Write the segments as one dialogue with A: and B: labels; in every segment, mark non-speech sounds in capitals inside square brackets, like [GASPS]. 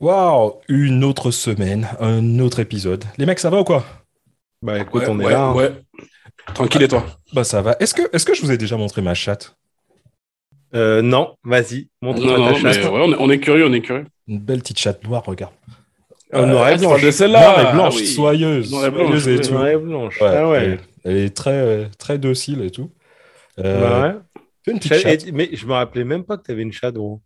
A: Waouh, une autre semaine, un autre épisode. Les mecs, ça va ou quoi?
B: Bah écoute,
C: Ouais,
B: on est
C: ouais,
B: là. hein.
C: ouais. Tranquille et toi?
A: Bah ça va. Est-ce que, est-ce que je vous ai déjà montré ma chatte?
B: Euh, non, vas-y, montre-moi ta
C: non,
B: chatte.
C: ouais, on, est, on est curieux, on est curieux.
A: Une belle petite chatte noire, regarde.
B: Euh, noire et blanche.
C: de celle-là
A: Noire et blanche,
C: Ah oui.
A: soyeuse,
C: Noire et blanche,
A: soyeuse et
C: oui.
A: tout.
B: Noire et blanche.
A: Ouais,
B: ah ouais.
A: Elle, elle est très, euh, très docile et tout. Euh,
B: Bah ouais.
A: une petite
B: Chat-
A: chatte.
B: et- mais je me rappelais même pas que tu avais une chatte, gros.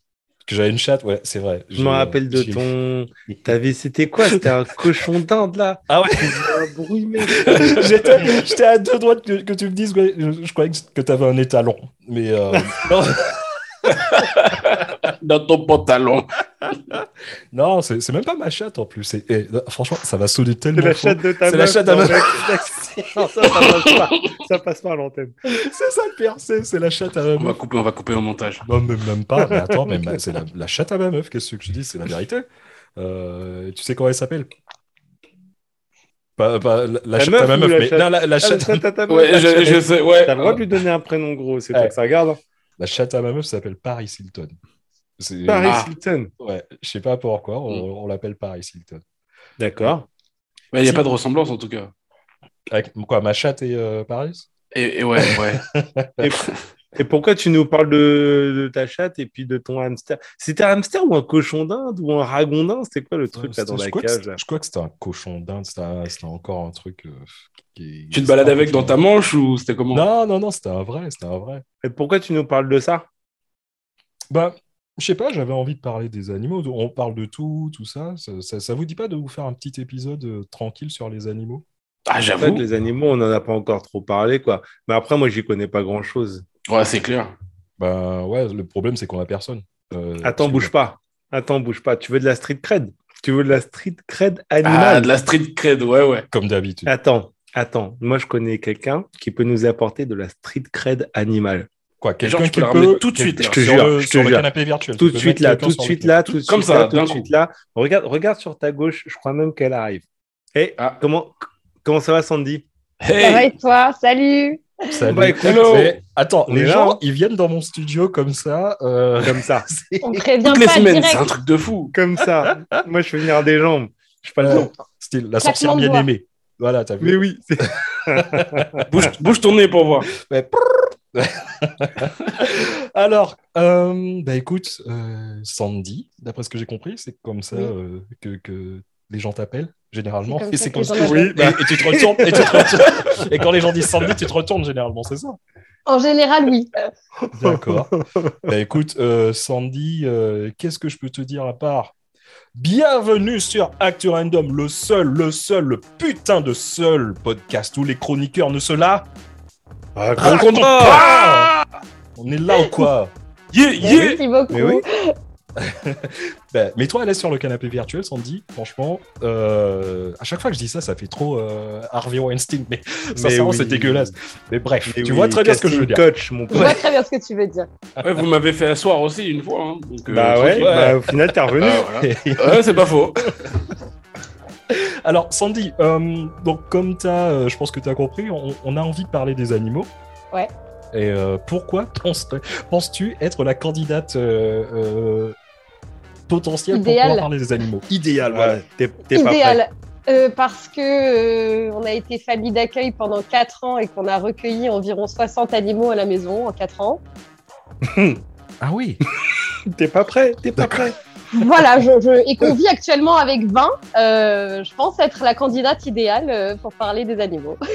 A: Que j'avais une chatte, ouais, c'est vrai.
B: Je me rappelle de ton. [LAUGHS] T'avais, c'était quoi? C'était un [LAUGHS] cochon d'Inde là?
A: Ah ouais. [LAUGHS] J'étais à deux doigts que, que tu me dises, ouais, je, je croyais que tu avais un étalon. Mais euh, [LAUGHS]
C: Dans ton pantalon. [LAUGHS]
A: non c'est même pas ma chatte en plus. Eh, franchement, ça va sonner tellement.
B: C'est la chatte de ta
A: C'est la
B: meuf,
A: chatte meuf.
B: mec. [LAUGHS] Non, ça, ça passe pas. Ça passe pas à l'antenne.
A: C'est ça le pire, c'est la chatte à ma
C: On va
A: meuf.
C: couper, on va couper au montage.
A: Non, mais même pas. Mais attends, mais ma- c'est la, la chatte à ma meuf. Qu'est-ce que je dis C'est la vérité. Euh, tu sais comment elle s'appelle? Pas, pas la, la
B: La
A: chatte à ma
B: meuf
A: meuf, mais
B: chatte?
A: non, la, la
B: Ah,
A: chatte,
B: la chatte à ta meuf.
C: Ouais, je, je sais, ouais.
B: T'as le droit de lui donner un prénom gros, c'est
A: Ouais.
B: toi que ça regarde.
A: La chatte à ma meuf s'appelle Paris Hilton.
B: Paris
C: Ah.
B: Hilton.
A: Ouais, je sais pas pourquoi, on,
C: Mm.
A: on l'appelle Paris Hilton.
B: D'accord.
C: Il n'y a pas de ressemblance en tout cas.
A: Avec quoi, ma chatte et euh, Paris?
C: Et, et ouais, ouais. [LAUGHS]
B: Et, et pourquoi tu nous parles de, de ta chatte et puis de ton hamster? C'était un hamster ou un cochon d'Inde ou un ragondin C'était quoi le truc là dans
A: je
B: la
A: crois que
B: cage là?
A: Je crois que c'était un cochon d'Inde, c'était encore un truc. euh, qui
C: Tu te balades avec dans ta manche ou c'était comment?
A: Non, non, non, c'était un vrai, c'était un vrai.
B: Et pourquoi tu nous parles de ça?
A: Bah, je sais pas, j'avais envie de parler des animaux. On parle de tout, tout ça. Ça, ça, ça vous dit pas de vous faire un petit épisode euh, tranquille sur les animaux?
C: Ah,
B: En fait,
C: j'avoue.
B: les animaux, on n'en a pas encore trop parlé, quoi. Mais après, moi, j'y connais pas grand-chose.
C: Ouais, c'est clair.
A: Bah ouais, le problème c'est qu'on a personne. Euh,
B: Attends, bouge pas. Attends, bouge pas. Tu veux de la street cred? Tu veux de la street cred
C: Ah,
B: animale
C: de la street cred, ouais, ouais.
A: Comme d'habitude.
B: Attends, attends. Moi, je connais quelqu'un qui peut nous apporter de la street cred animale.
A: Quoi, quelqu'un qui peut
C: tout de suite.
B: Je
C: là.
B: te
A: sur
B: jure,
A: le,
B: je te
A: sur le
B: jure.
A: canapé virtuel.
B: Tout de suite là, tout de suite là, tout de
C: Comme
B: suite
C: ça,
B: là, tout de suite là. Regarde, regarde sur ta gauche. Je crois même qu'elle arrive. Et
C: Ah.
B: comment, comment ça va, Sandy?
D: Ça va
C: Hey
D: et toi? Salut
A: Salut.
B: Bah, écoute,
C: hello.
A: Mais attends, les
B: là,
A: gens,
B: hein.
A: ils viennent dans mon studio comme ça. euh,
B: Comme ça, [LAUGHS]
A: c'est-
D: On prévient
C: Toutes les
D: pas
C: semaines,
D: direct.
C: c'est un truc de fou.
B: comme ça. Moi, je fais venir des jambes. Je suis pas le
A: euh,
B: temps.
A: style la
D: Claquement
A: sorcière bien aimée. Voilà, t'as vu.
B: Mais oui, [LAUGHS]
C: Bouge, bouge ton nez pour voir.
A: Ouais. [LAUGHS] Alors, euh, bah écoute, euh, Sandy, d'après ce que j'ai compris, c'est comme ça
D: Oui.
A: euh, que, que les gens t'appellent généralement. Et c'est comme ça que-
D: m'appellent.
A: et, et tu te retournes. Et, tu te retournes. et quand les gens disent Sandy, tu te retournes généralement, c'est ça
D: En général, oui.
A: D'accord. bah écoute, euh, Sandy, euh, qu'est-ce que je peux te dire à part Bienvenue sur Actu Random, le seul, le seul, le putain de seul podcast où les chroniqueurs ne se la
B: Ah,
A: racontent pas On est là ou quoi?
C: Yeah, yeah
D: Merci beaucoup.
B: Mais oui.
A: Ben, Mets-toi à l'aise sur le canapé virtuel, Sandy. Franchement, euh, à chaque fois que je dis ça, ça fait trop euh, Harvey Weinstein. Mais [LAUGHS] sincèrement,
B: oui.
A: c'est dégueulasse. Mais bref,
B: Mais
A: tu
B: oui,
A: vois très bien ce que je veux dire.
B: Coach, mon
D: Je
B: pote.
D: vois très bien ce que tu veux dire.
C: Ouais, vous m'avez fait asseoir aussi une fois. hein, donc, euh,
B: Bah ouais, bah, au final, t'es revenu.
C: Ah, voilà. Ouais, c'est pas faux. [LAUGHS]
A: Alors, Sandy, euh, donc comme t'as, euh, je pense que tu as compris, on, on a envie de parler des animaux.
D: Ouais.
A: Et euh, pourquoi penses- penses-tu être la candidate euh, euh, potentielle pour
D: Idéale.
A: pouvoir parler des animaux Idéal, voilà.
B: Ouais, t'es t'es pas prêt.
D: Idéal. Euh, parce que euh, on a été famille d'accueil pendant 4 ans et qu'on a recueilli environ 60 animaux à la maison en 4 ans. [LAUGHS]
A: Ah oui [LAUGHS]
B: T'es pas prêt, t'es pas prêt.
D: Voilà, je, je- et qu'on vit actuellement avec 20, euh, je pense être la candidate idéale euh, pour parler des animaux. [LAUGHS]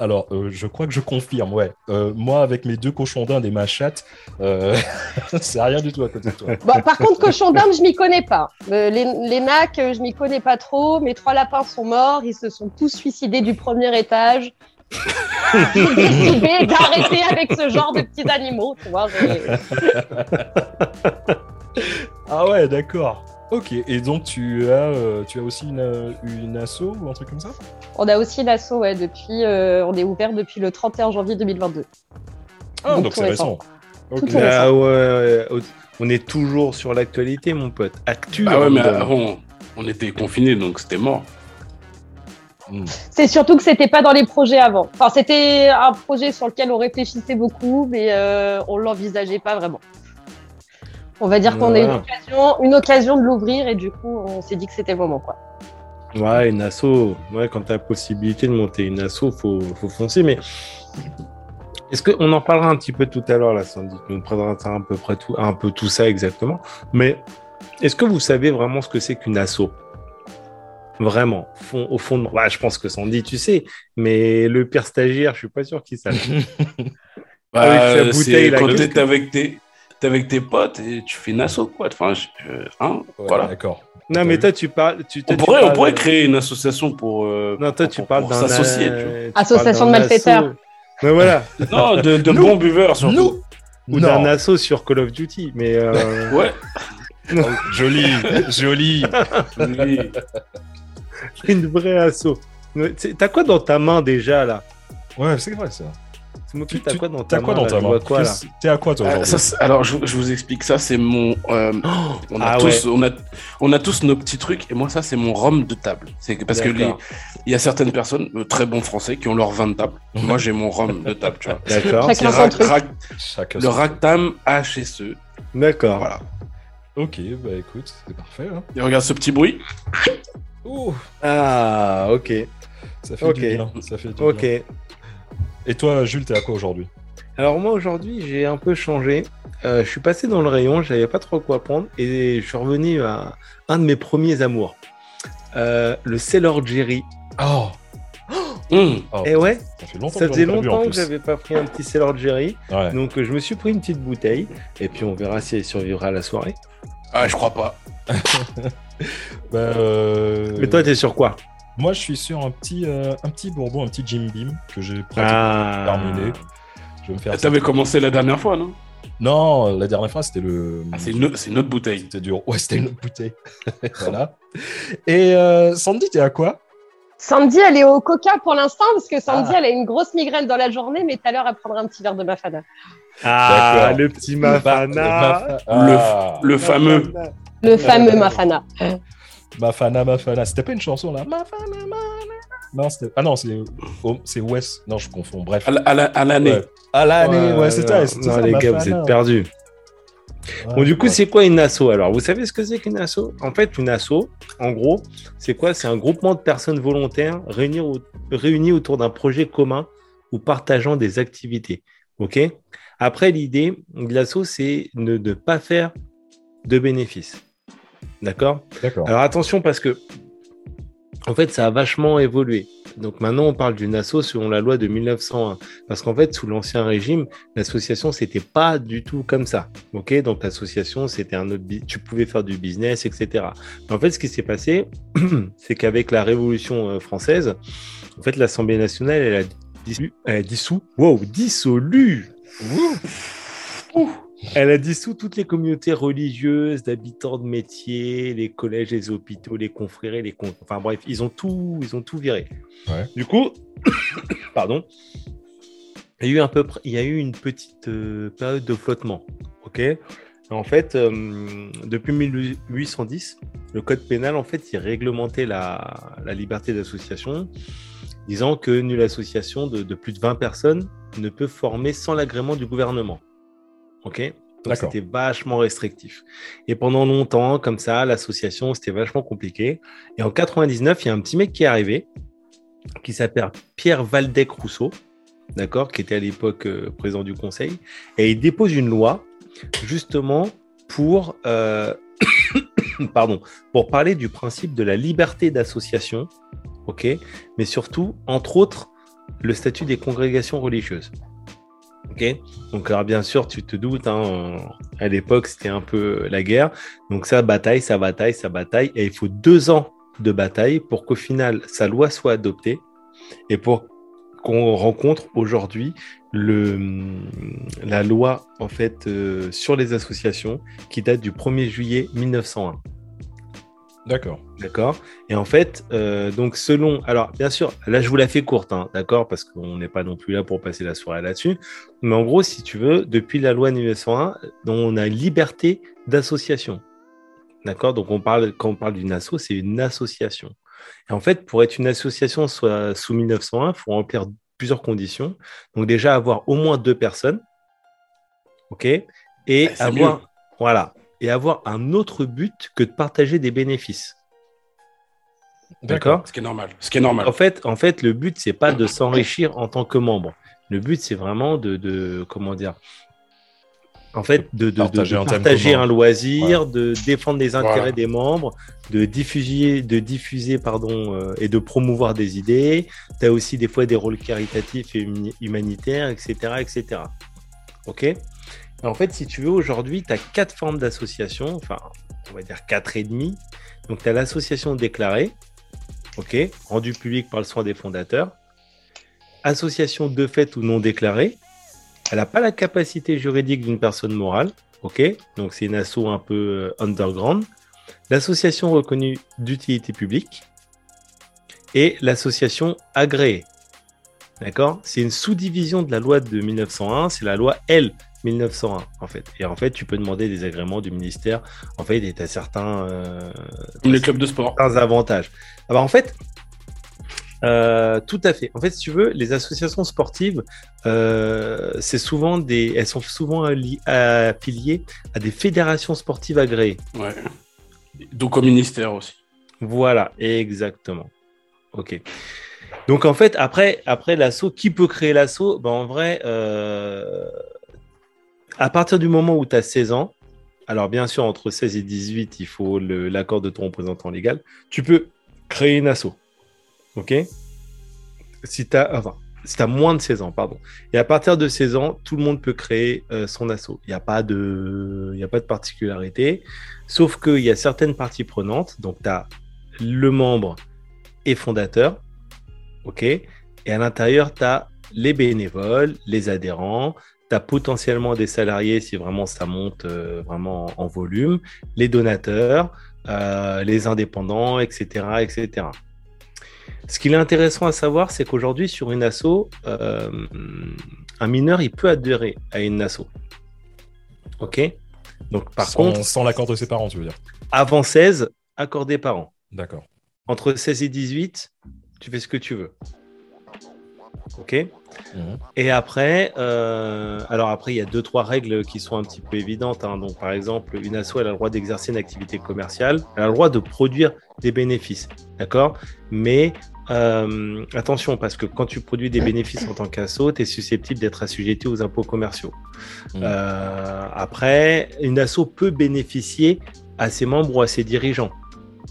A: Alors, euh, je crois que je confirme, ouais. Euh, moi, avec mes deux cochons d'Inde et ma chatte, euh, [LAUGHS] c'est rien du tout à côté de toi.
D: Bon, par contre, cochon d'Inde, je m'y connais pas. Les, les nacs, je m'y connais pas trop. Mes trois lapins sont morts, ils se sont tous suicidés du premier étage. J'ai décidé d'arrêter avec ce genre de petits animaux, tu vois. [LAUGHS]
A: Ah ouais, d'accord. Ok, et donc tu as, euh, tu as aussi une, une asso ou un truc comme ça?
D: On a aussi l'assaut, ouais, depuis, euh, on est ouvert depuis le 31 janvier 2022.
A: Ah,
D: Donc,
A: c'est
D: récent. Tout.
B: Ah ouais, ouais, on est toujours sur l'actualité, mon pote. Actu.
C: Ah ouais, mais
B: random.
C: avant, on était confinés, donc c'était mort.
A: Hmm.
D: C'est surtout que c'était pas dans les projets avant. Enfin, c'était un projet sur lequel on réfléchissait beaucoup, mais euh, on l'envisageait pas vraiment. On va dire qu'on a eu une occasion, une occasion de l'ouvrir et du coup, on s'est dit que c'était le moment. Quoi.
B: Ouais, une asso. Ouais, quand tu as la possibilité de monter une asso, faut, faut foncer. Mais est-ce qu'on en parlera un petit peu tout à l'heure, là, Sandy nous présentera un peu près tout, un peu tout ça exactement. Mais est-ce que vous savez vraiment ce que c'est qu'une asso? Vraiment, fond, au fond de moi. Bah, je pense que Sandy, tu sais, mais le pire stagiaire, je suis pas sûr qu'il sache. [LAUGHS]
C: Bah,
B: Avec sa
C: c'est
B: bouteille, là,
C: quand avec tes, t'es avec tes potes et tu fais une asso, quoi. Enfin, je- euh, hein,
A: Ouais,
C: voilà.
A: D'accord.
B: non, mais toi, tu parles. Tu, toi,
C: On
B: tu
C: pourrait, on pourrait créer une association pour. euh,
B: Non, toi,
C: pour-
B: tu
C: pour-
B: parles
C: pour
B: d'un.
C: s'associer, tu vois.
B: tu
D: Association
B: parles
D: de malfaiteurs.
B: asso. Mais voilà. [LAUGHS]
C: Non, de, de
A: Nous-
C: bons buveurs, surtout.
A: Nous
B: Ou
A: Non.
B: d'un asso sur Call of Duty. Mais. euh, [LAUGHS]
C: Ouais.
A: Oh, Joli, joli.
B: Une vraie asso. Ouais, tu sais, T'as quoi dans ta main déjà là?
A: Ouais, c'est vrai ça.
B: T'as quoi dans ta
A: quoi
B: main
A: dans ta T'es à quoi toi
C: Ah, ça, alors, je, je vous explique. Ça, c'est mon. euh, on, a
B: Ah
C: tous, on, a, on a tous nos petits trucs. Et moi, ça, c'est mon rhum de table. C'est parce que les- il y a certaines personnes, euh, très bons français, qui ont leur vin de table. [LAUGHS] Moi, j'ai mon rhum de table, tu vois.
B: D'accord.
D: Chacun
C: C'est
D: son
C: Rac-
D: truc.
C: Rac-
A: Chacun
C: le Ractam HSE.
B: D'accord.
C: Voilà.
A: Ok, bah écoute, c'est parfait. Hein.
C: Et regarde ce petit bruit.
A: Ouh,
B: Ah, ok.
A: ça fait du bien. Ça fait du
B: Ok.
A: bien. Et toi, Jules, t'es à quoi aujourd'hui?
B: Alors moi aujourd'hui j'ai un peu changé. Euh, je suis passé dans le rayon, j'avais pas trop quoi prendre et je suis revenu à un de mes premiers amours. Euh, le Sailor Jerry.
A: Oh, [GASPS] oh,
B: Et ouais,
A: ça fait longtemps
B: ça
A: que
B: faisait
A: en
B: longtemps que j'avais pas pris un petit Sailor Jerry.
A: Ouais.
B: Donc euh, je me suis pris une petite bouteille et puis on verra si elle survivra à la soirée.
C: Ah, je crois pas. [LAUGHS]
A: Bah, euh,
B: Mais toi t'es sur quoi?
A: Moi, je suis sur un petit, euh, un petit bourbon, un petit Jim Beam que j'ai pratiquement
B: Ah,
A: terminé. Je vais me faire.
C: T'avais commencé la dernière fois, non?
A: Non, la dernière fois, c'était le.
C: ah, C'est une, c'est une autre bouteille.
A: C'était dur. Ouais, c'était une autre bouteille. [LAUGHS] voilà. Et euh, Sandy, t'es à quoi?
D: Sandy, elle est au coca pour l'instant parce que Sandy,
A: Ah.
D: elle a une grosse migraine dans la journée, mais tout à l'heure, elle prendra un petit verre de Mafana.
B: Ah,
A: D'accord.
B: le petit Mafana.
A: Mafa- Ah,
C: Le fameux.
B: Mafana.
D: Le fameux Mafana.
A: Mafana, Mafana. C'était pas une chanson là Mafana, Mafana. Non, c'était. Ah non, c'est oh, c'est Wes. Non, je confonds. Bref.
C: À la- à la- à l'année.
A: Ouais. À l'année, ouais, c'est ça.
B: non,
A: c'était
B: non,
A: ça,
B: les gars, vous êtes perdus.
A: Ouais,
B: Bon, du coup,
A: ouais.
B: c'est quoi une asso alors? Vous savez ce que c'est qu'une asso? En fait, une asso, en gros, c'est quoi? C'est un groupement de personnes volontaires réunies, au- réunies autour d'un projet commun ou partageant des activités. Ok? Après, l'idée de l'asso, c'est de ne pas faire de bénéfices. D'accord
A: D'accord.
B: Alors attention parce que, en fait, ça a vachement évolué. Donc maintenant, on parle d'une asso selon la loi de 1901. Parce qu'en fait, sous l'ancien régime, l'association, c'était pas du tout comme ça. Ok? Donc l'association, c'était un autre. Tu pouvais faire du business, etc. Mais en fait, ce qui s'est passé, [CLEARS THROAT] c'est qu'avec la Révolution euh, française, en fait, l'Assemblée nationale, elle a dissous. Elle a dissous. Wow, dissolu elle a dissous toutes les communautés religieuses, d'habitants de métiers, les collèges, les hôpitaux, les confrères, les con... enfin bref, ils ont tout, ils ont tout viré.
A: Ouais.
B: Du coup, [COUGHS] pardon, il y a eu un peu, il y a eu une petite euh, période de flottement, ok? En fait, euh, depuis 1810, le code pénal, en fait, il réglementait la, la liberté d'association, disant que nulle association de, de plus de 20 personnes ne peut former sans l'agrément du gouvernement. Ok Donc c'était vachement restrictif. Et pendant longtemps, comme ça, l'association, c'était vachement compliqué. Et en 99, il y a un petit mec qui est arrivé, qui s'appelle Pierre Valdec Rousseau, d'accord, qui était à l'époque euh, président du Conseil, et il dépose une loi justement pour, euh, [COUGHS] pardon, pour parler du principe de la liberté d'association, ok, mais surtout, entre autres, le statut des congrégations religieuses. Donc alors bien sûr, tu te doutes, hein, à l'époque c'était un peu la guerre, donc ça bataille, ça bataille, ça bataille, et il faut deux ans de bataille pour qu'au final sa loi soit adoptée et pour qu'on rencontre aujourd'hui le la loi en fait euh, sur les associations qui date du 1er juillet 1901.
A: D'accord.
B: D'accord. Et en fait, euh, donc selon, alors bien sûr, là je vous la fais courte, hein, d'accord, parce qu'on n'est pas non plus là pour passer la soirée là-dessus. Mais en gros, si tu veux, depuis la loi 1901, on a liberté d'association. D'accord? Donc on parle quand on parle d'une asso, c'est une association. Et en fait, pour être une association soit sous 1901, il faut remplir plusieurs conditions. Donc déjà avoir au moins deux personnes, ok, et
C: Ah,
B: avoir
C: mieux.
B: voilà. Et avoir un autre but que de partager des bénéfices. D'accord
C: Ce qui est normal. Ce qui est normal.
B: En fait, en fait, le but, c'est pas de s'enrichir en tant que membre. Le but, c'est vraiment de, de- comment dire, en fait, de,
A: Partager
B: de
A: un
B: partager loisir, de défendre les intérêts
C: Voilà.
B: des membres, de diffuser, de diffuser, pardon, euh, et de promouvoir des idées. Tu as aussi des fois des rôles caritatifs et humanitaires, etc., etc. Ok? En fait, si tu veux, aujourd'hui, tu as quatre formes d'associations, enfin, on va dire quatre et demi. Donc, tu as l'association déclarée, ok, rendue publique par le soin des fondateurs. Association de fait ou non déclarée. Elle n'a pas la capacité juridique d'une personne morale, ok, donc c'est une asso un peu euh, underground. L'association reconnue d'utilité publique et l'association agréée. D'accord? C'est une sous-division de la loi de 1901, c'est la loi L 1901 en fait. Et en fait, tu peux demander des agréments du ministère en fait et tu as certains, euh,
C: les clubs de sport.
B: certains avantages. Ah bah, en fait, euh, tout à fait. En fait, si tu veux, les associations sportives, euh, c'est souvent des, elles sont souvent affiliées à des fédérations sportives agréées.
C: Ouais. Donc au ministère aussi.
B: Voilà, exactement. Ok. Donc en fait, après, après l'assaut, qui peut créer l'assaut? Ben, En vrai, euh, à partir du moment où tu as 16 ans, alors bien sûr, entre 16 et 18, il faut l'accord de ton représentant légal, tu peux créer une asso. Ok? Si tu as, moins de 16 ans, pardon. Et à partir de 16 ans, tout le monde peut créer euh, son asso. Il n'y a, pas de- a pas de particularité. Sauf qu'il y a certaines parties prenantes. Donc, tu as le membre et fondateur. OK? Et à l'intérieur, tu as les bénévoles, les adhérents. Tu as potentiellement des salariés si vraiment ça monte euh, vraiment en, volume, les donateurs, euh, les indépendants, etc., etc. Ce qu'il est intéressant à savoir, c'est qu'aujourd'hui, sur une asso, euh, un mineur, il peut adhérer à une asso. OK? Donc, par
A: sans,
B: contre,
A: sans l'accord de ses parents, tu veux dire?
B: avant 16, accordé par an.
A: D'accord.
B: Entre 16 et 18, tu fais ce que tu veux. OK. Et après, euh, alors après, il y a deux, trois règles qui sont un petit peu évidentes. hein. Donc, par exemple, une asso, elle a le droit d'exercer une activité commerciale. Elle a le droit de produire des bénéfices. D'accord? Mais euh, attention, parce que quand tu produis des bénéfices en tant qu'asso, tu es susceptible d'être assujetti aux impôts commerciaux.
A: Mhm.
B: Euh, après, une asso peut bénéficier à ses membres ou à ses dirigeants.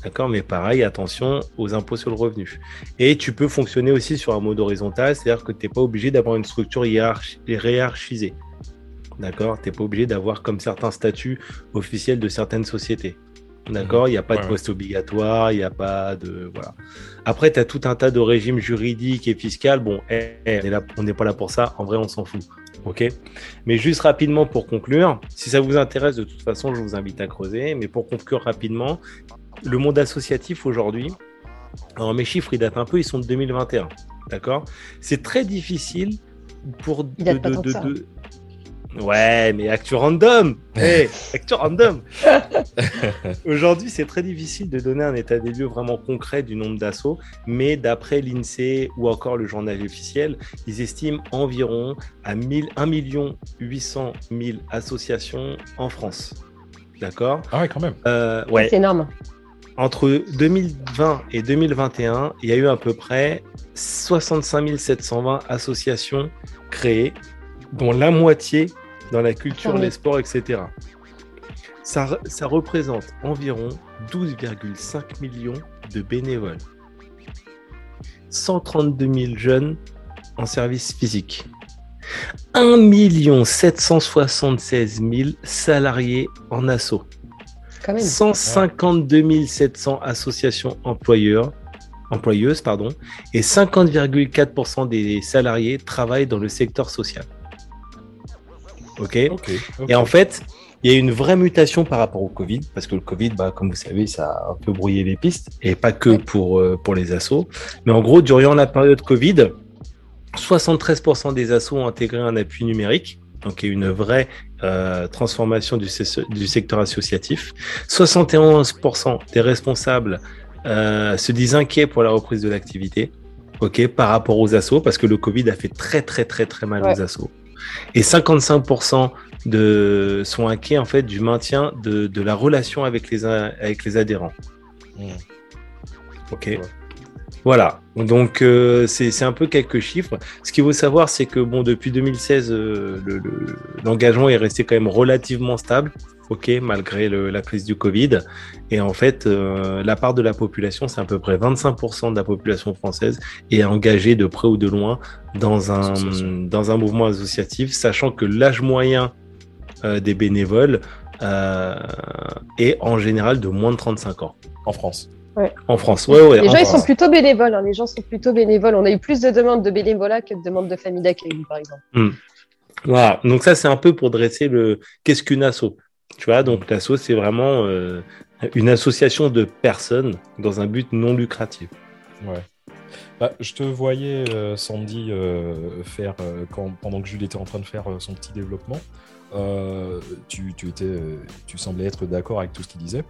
B: D'accord Mais pareil, attention aux impôts sur le revenu. Et tu peux fonctionner aussi sur un mode horizontal, c'est-à-dire que tu n'es pas obligé d'avoir une structure hiérarchi- hiérarchisée. D'accord Tu n'es pas obligé d'avoir comme certains statuts officiels de certaines sociétés. D'accord Il n'y a pas
A: Ouais,
B: de poste obligatoire, il n'y a pas de. Voilà. Après, tu as tout un tas de régimes juridiques et fiscaux. Bon, eh, eh, là- on n'est pas là pour ça. En vrai, on s'en fout. OK? Mais juste rapidement pour conclure, si ça vous intéresse, de toute façon, je vous invite à creuser. Mais pour conclure rapidement, le monde associatif aujourd'hui, alors mes chiffres, ils datent un peu, ils sont de 2021. D'accord? C'est très difficile pour. Ouais, mais Actu Random hey, [LAUGHS] Actu Random [LAUGHS] Aujourd'hui, c'est très difficile de donner un état des lieux vraiment concret du nombre d'assauts, mais d'après l'INSEE ou encore le journal officiel, ils estiment environ à 1000, 1 800 000 associations en France. D'accord?
A: Ah ouais, quand même.
B: Euh, Ouais,
D: C'est énorme.
B: Entre 2020 et 2021, il y a eu à peu près 65 720 associations créées, dont la moitié dans la culture, les sports, etc. Ça représente environ 12,5 millions de bénévoles. 132 000 jeunes en service physique. 1 776 000 salariés en assaut.
D: Quand même.
B: 152 700 associations employeurs, employeuses pardon, et 50,4% des salariés travaillent dans le secteur social. Ok. Et en fait, il y a eu une vraie mutation par rapport au Covid, parce que le Covid, bah, comme vous savez, ça a un peu brouillé les pistes, et pas que pour, euh, pour les assos. Mais en gros, durant la période Covid, 73% des assos ont intégré un appui numérique, donc il y a une vraie euh, transformation du, se- du secteur associatif. 71% des responsables euh, se disent inquiets pour la reprise de l'activité, ok, par rapport aux assos, parce que le Covid a fait très très très très mal
D: Ouais.
B: aux assos. Et 55% de, sont inquiets en fait du maintien de, de la relation avec les, a- avec les adhérents.
A: Mmh.
B: Ok.
A: Ouais.
B: Voilà. Donc euh, c'est c'est un peu quelques chiffres. Ce qu'il faut savoir, c'est que bon, depuis 2016, euh, le- le- l'engagement est resté quand même relativement stable. Ok, malgré le- la crise du Covid. Et en fait, euh, la part de la population, c'est à peu près 25% de la population française est engagée de près ou de loin dans un, dans un mouvement associatif, sachant que l'âge moyen euh, des bénévoles euh, est en général de moins de 35 ans.
A: En France.
B: En France, ouais, ouais.
D: Les
B: en
D: gens, ils sont plutôt bénévoles. hein. Les gens sont plutôt bénévoles. On a eu plus de demandes de bénévolat que de demandes de famille d'accueil, par exemple.
B: Voilà. Donc ça, c'est un peu pour dresser le qu'est-ce qu'une asso. Tu vois, donc l'asso, c'est vraiment euh, une association de personnes dans un but non lucratif.
A: Ouais. Bah, je te voyais, euh, Sandy, euh, faire, euh, quand, pendant que Jules était en train de faire euh, son petit développement, euh, tu, tu, étais, euh, tu semblais être d'accord avec tout ce qu'il disait.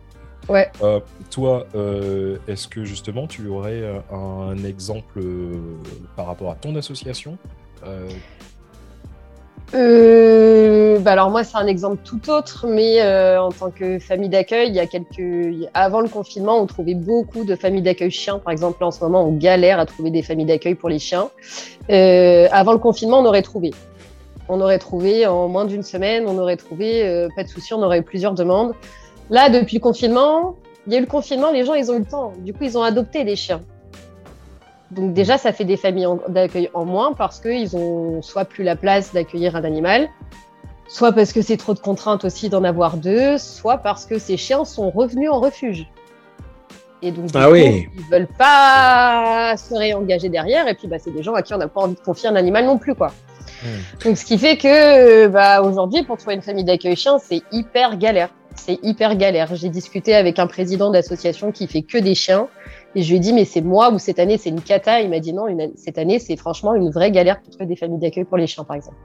D: Ouais.
A: Euh, toi, euh, est-ce que justement tu aurais euh, un exemple par rapport à ton association
D: bah alors moi, c'est un exemple tout autre, mais en tant que famille d'accueil, il y a quelques... Avant le confinement, on trouvait beaucoup de familles d'accueil chiens. Par exemple, là, en ce moment, on galère à trouver des familles d'accueil pour les chiens. Avant le confinement, on aurait trouvé. On aurait trouvé en moins d'une semaine, on aurait trouvé, euh, pas de souci, on aurait eu plusieurs demandes. Là, depuis le confinement, il y a eu le confinement, les gens, ils ont eu le temps. Du coup, ils ont adopté des chiens. Donc déjà, ça fait des familles d'accueil en moins parce qu'ils ont soit plus la place d'accueillir un animal, soit parce que c'est trop de contraintes aussi d'en avoir deux, soit parce que ces chiens sont revenus en refuge. Et donc, du
B: Ah
D: coup,
B: oui.
D: ils veulent pas se réengager derrière. Et puis, bah, c'est des gens à qui on n'a pas envie de confier un animal non plus, quoi.
A: Hmm.
D: Donc, ce qui fait que, bah, aujourd'hui, pour trouver une famille d'accueil chien, c'est hyper galère. C'est hyper galère. J'ai discuté avec un président d'association qui fait que des chiens. Et je lui ai dit, mais c'est moi ou cette année, c'est une cata. Il m'a dit non, une- cette année, c'est franchement une vraie galère pour trouver des familles d'accueil pour les chiens, par exemple.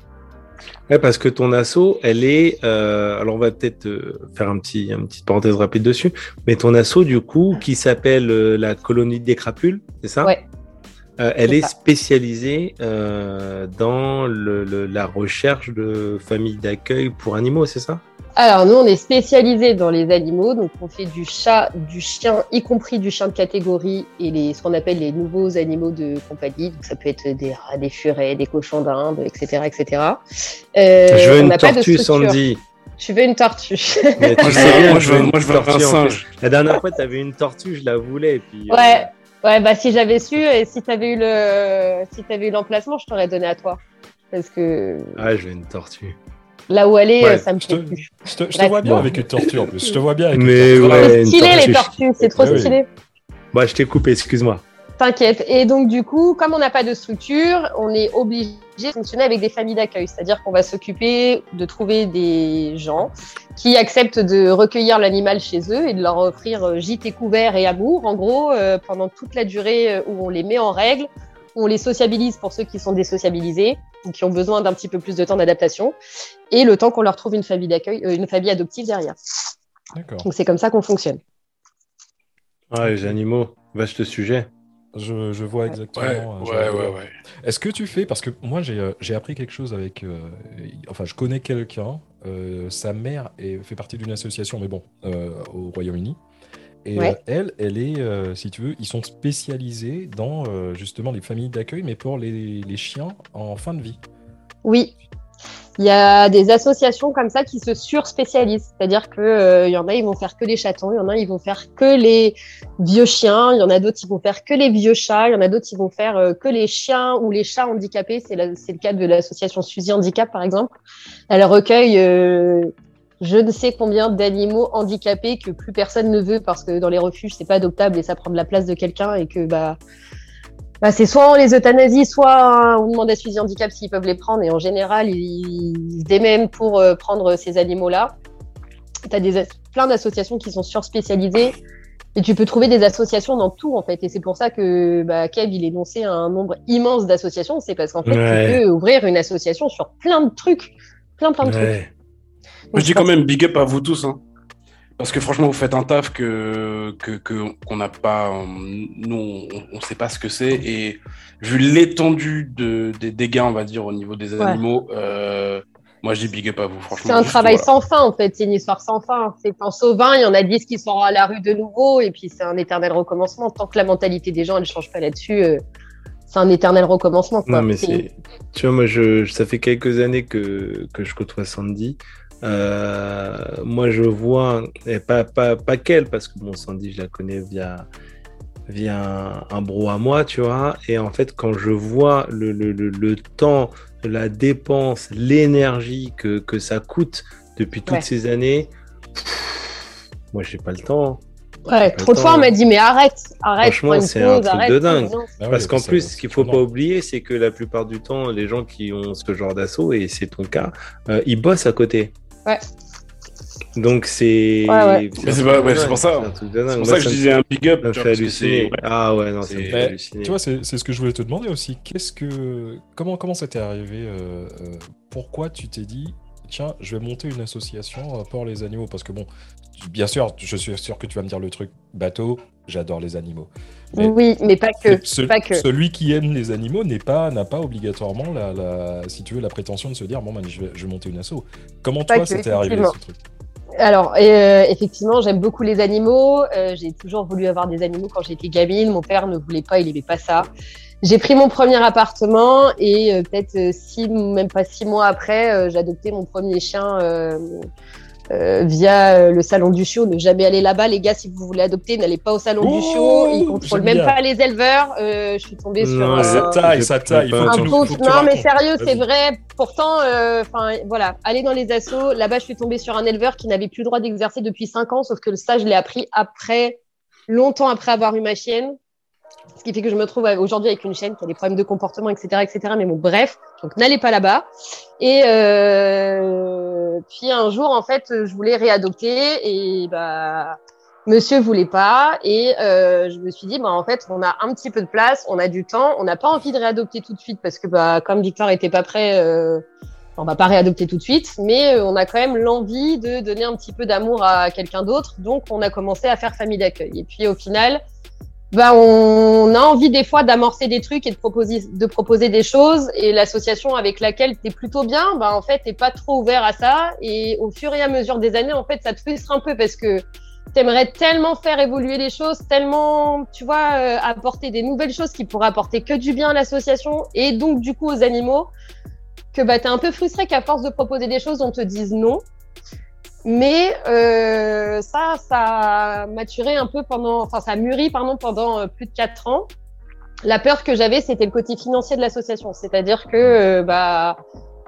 B: Ouais, parce que ton asso, elle est. euh, alors, on va peut-être euh, faire un petit, une petite parenthèse rapide dessus. Mais ton asso, du coup, qui s'appelle euh, la colonie des crapules, c'est ça?
D: Ouais.
B: Euh, elle est spécialisée euh, dans le, le- la recherche de familles d'accueil pour animaux, c'est ça?
D: Alors, nous, on est spécialisé dans les animaux. Donc, on fait du chat, du chien, y compris du chien de catégorie et les, ce qu'on appelle les nouveaux animaux de compagnie. Donc, ça peut être des rats, des furets, des cochons d'Inde, etc., etc. Euh,
B: Je veux
D: on
B: une
D: n'a pas de
B: tortue. Sandy.
D: Tu veux une tortue [LAUGHS]
B: Mais tu
C: Moi, je
B: sais
C: veux-
B: bien
C: moi,
B: que
C: je veux-
B: une
C: moi, je veux un
B: tortue,
C: singe.
B: La dernière fois, tu avais une tortue, je la voulais. et Puis, euh,
D: Ouais. Ouais, bah si j'avais su et si t'avais eu le, si t'avais eu l'emplacement, je t'aurais donné à toi. Parce que
B: Ah, je veux une tortue.
D: là où elle est,
B: Ouais,
D: ça me
A: je te-
D: plaît plus.
A: Je te, je te
D: Bref.
A: vois bien avec une tortue en plus. Je te vois bien avec
B: Mais
A: une tortue.
B: ouais.
D: C'est
B: une
D: stylé
B: tortue.
D: les tortues, c'est trop
A: Ouais, oui.
D: stylé.
B: Bah, je t'ai coupé, excuse-moi.
D: T'inquiète. Et donc, du coup, comme on n'a pas de structure, on est obligé de fonctionner avec des familles d'accueil. C'est-à-dire qu'on va s'occuper de trouver des gens qui acceptent de recueillir l'animal chez eux et de leur offrir euh, gîte et couvert et amour, en gros, euh, pendant toute la durée euh, où on les met en règle, où on les sociabilise pour ceux qui sont désociabilisés ou qui ont besoin d'un petit peu plus de temps d'adaptation, et le temps qu'on leur trouve une famille d'accueil, euh, une famille adoptive derrière.
A: D'accord.
D: Donc, c'est comme ça qu'on fonctionne.
B: Ah, les animaux, vaste sujet.
A: Je, je vois exactement.
C: Ouais,
A: euh,
C: ouais, ouais, ouais.
A: Est-ce que tu fais, parce que moi j'ai euh, j'ai appris quelque chose avec, euh, enfin je connais quelqu'un, euh, sa mère est, fait partie d'une association, mais bon, euh, au Royaume-Uni. Et
D: Ouais.
A: euh, elle, elle est, euh, si tu veux, ils sont spécialisés dans euh, justement les familles d'accueil, mais pour les, les chiens en fin de vie.
D: Oui. Il y a des associations comme ça qui se surspécialisent. C'est-à-dire que euh, il y en a, ils vont faire que les chatons, il y en a, ils vont faire que les vieux chiens, il y en a d'autres, ils vont faire que les vieux chats, il y en a d'autres, ils vont faire euh, que les chiens ou les chats handicapés. C'est le cas de l'association Suzy Handicap, par exemple. Elle recueille euh, je ne sais combien d'animaux handicapés que plus personne ne veut parce que dans les refuges, c'est pas adoptable et ça prend de la place de quelqu'un et que bah bah, c'est soit on les euthanasie, soit on demande à Suzy Handicap s'ils peuvent les prendre. Et en général, ils, se démènent pour euh, prendre ces animaux-là. Tu as des, plein d'associations qui sont surspécialisées. Et tu peux trouver des associations dans tout, en fait. Et c'est pour ça que bah, Kev, il énonçait un nombre immense d'associations. C'est parce qu'en fait,
B: Ouais.
D: tu peux ouvrir une association sur plein de trucs. Plein, plein de trucs.
C: Je dis quand même big up à vous tous. Hein. Parce que franchement, vous faites un taf que que- que- qu'on n'a pas. euh, Nous, on ne sait pas ce que c'est. Et vu l'étendue de, des dégâts, on va dire, au niveau des
D: Ouais.
C: animaux, euh, Moi, je dis big up à vous, franchement.
D: C'est un travail
C: voilà.
D: sans fin, en fait. C'est une histoire sans fin. C'est en sauvant, il y en a 10 qui sont à la rue de nouveau, et puis c'est un éternel recommencement. Tant que la mentalité des gens, elle change pas là-dessus, euh, c'est un éternel recommencement. Quoi.
B: Non, mais c'est. Tu vois, moi, je, ça fait quelques années que, que je côtoie Sandy. Euh, moi, je vois, et pas, pas, pas qu'elle, parce que bon, Sandy, je la connais via, via un, un bro à moi, tu vois. Et en fait, quand je vois le, le, le, le temps, la dépense, l'énergie que, que ça coûte depuis toutes
D: Ouais.
B: ces années, pff, moi, j'ai pas le temps.
D: Ouais, trop de fois, on m'a dit, mais arrête, arrête,
B: Franchement, c'est un truc
D: arrête.
B: de dingue.
A: Ah ouais,
B: Parce qu'en plus, ce qu'il faut pas oublier, c'est que la plupart du temps, les gens qui ont ce genre d'assaut, et c'est ton cas, euh, ils bossent à côté.
D: Ouais.
B: Donc c'est.
D: Ouais, ouais.
C: Mais c'est pas- ouais, c'est pour ça. C'est pour ça que je disais un big up.
B: Ah ouais, non, ça me
C: C'est-
B: halluciner.
A: Tu vois, c'est ce que je voulais te demander aussi. Qu'est-ce que, comment, comment ça t'est arrivé euh, euh, Pourquoi tu t'es dit, tiens, je vais monter une association euh, pour les animaux? Parce que bon, tu- bien sûr, je suis sûr que tu vas me dire le truc bateau. J'adore les animaux. Mais-
D: Oui, mais pas que.
A: Ce-
D: pas que.
A: Celui qui aime les animaux n'est pas n'a pas obligatoirement la, la- si tu veux la prétention de se dire bon ben je vais, je vais monter une asso. Comment
D: Pas
A: toi t'est arrivé ce truc?
D: Alors, euh, effectivement, j'aime beaucoup les animaux. Euh, j'ai toujours voulu avoir des animaux quand j'étais gamine. Mon père ne voulait pas, il aimait pas ça. J'ai pris mon premier appartement et euh, peut-être six, même pas six mois après, j'ai adopté mon premier chien euh, via euh, le salon du chiot. Ne jamais aller là-bas, les gars. Si vous voulez adopter, n'allez pas au salon
A: Oh,
D: du chiot. Ils contrôlent même
A: bien.
D: pas les éleveurs. Euh, je suis tombée sur
B: Non,
D: un-
A: Ça taille, ça taille. Faut
D: un
A: nous- faut tu
D: Non, mais
A: racontes.
D: sérieux, c'est vrai. Pourtant, euh, enfin, voilà, aller dans les assos. Là-bas, je suis tombée sur un éleveur qui n'avait plus le droit d'exercer depuis 5 ans, sauf que le stage, je l'ai appris après, longtemps après avoir eu ma chienne. Ce qui fait que je me trouve aujourd'hui avec une chienne qui a des problèmes de comportement, etc., etc. Mais bon, bref, donc n'allez pas là-bas. Et euh, puis un jour, en fait, je voulais réadopter et bah. Monsieur voulait pas et euh, je me suis dit bah en fait on a un petit peu de place, on a du temps, on n'a pas envie de réadopter tout de suite parce que bah comme Victor était pas prêt, euh, on va pas réadopter tout de suite, mais euh, on a quand même l'envie de donner un petit peu d'amour à quelqu'un d'autre, donc on a commencé à faire famille d'accueil. Et puis au final, bah on a envie des fois d'amorcer des trucs et de proposer de proposer des choses et l'association avec laquelle tu es plutôt bien, bah en fait t'es pas trop ouvert à ça et au fur et à mesure des années en fait ça te frustre un peu parce que t'aimerais tellement faire évoluer les choses, tellement, tu vois, euh, apporter des nouvelles choses qui pourraient apporter que du bien à l'association et donc du coup aux animaux, que bah t'es un peu frustré qu'à force de proposer des choses, on te dise non. Mais euh, ça, ça a maturé un peu pendant, enfin ça a mûri pardon pendant euh, plus de quatre ans. La peur que j'avais, c'était le côté financier de l'association, c'est-à-dire que euh, bah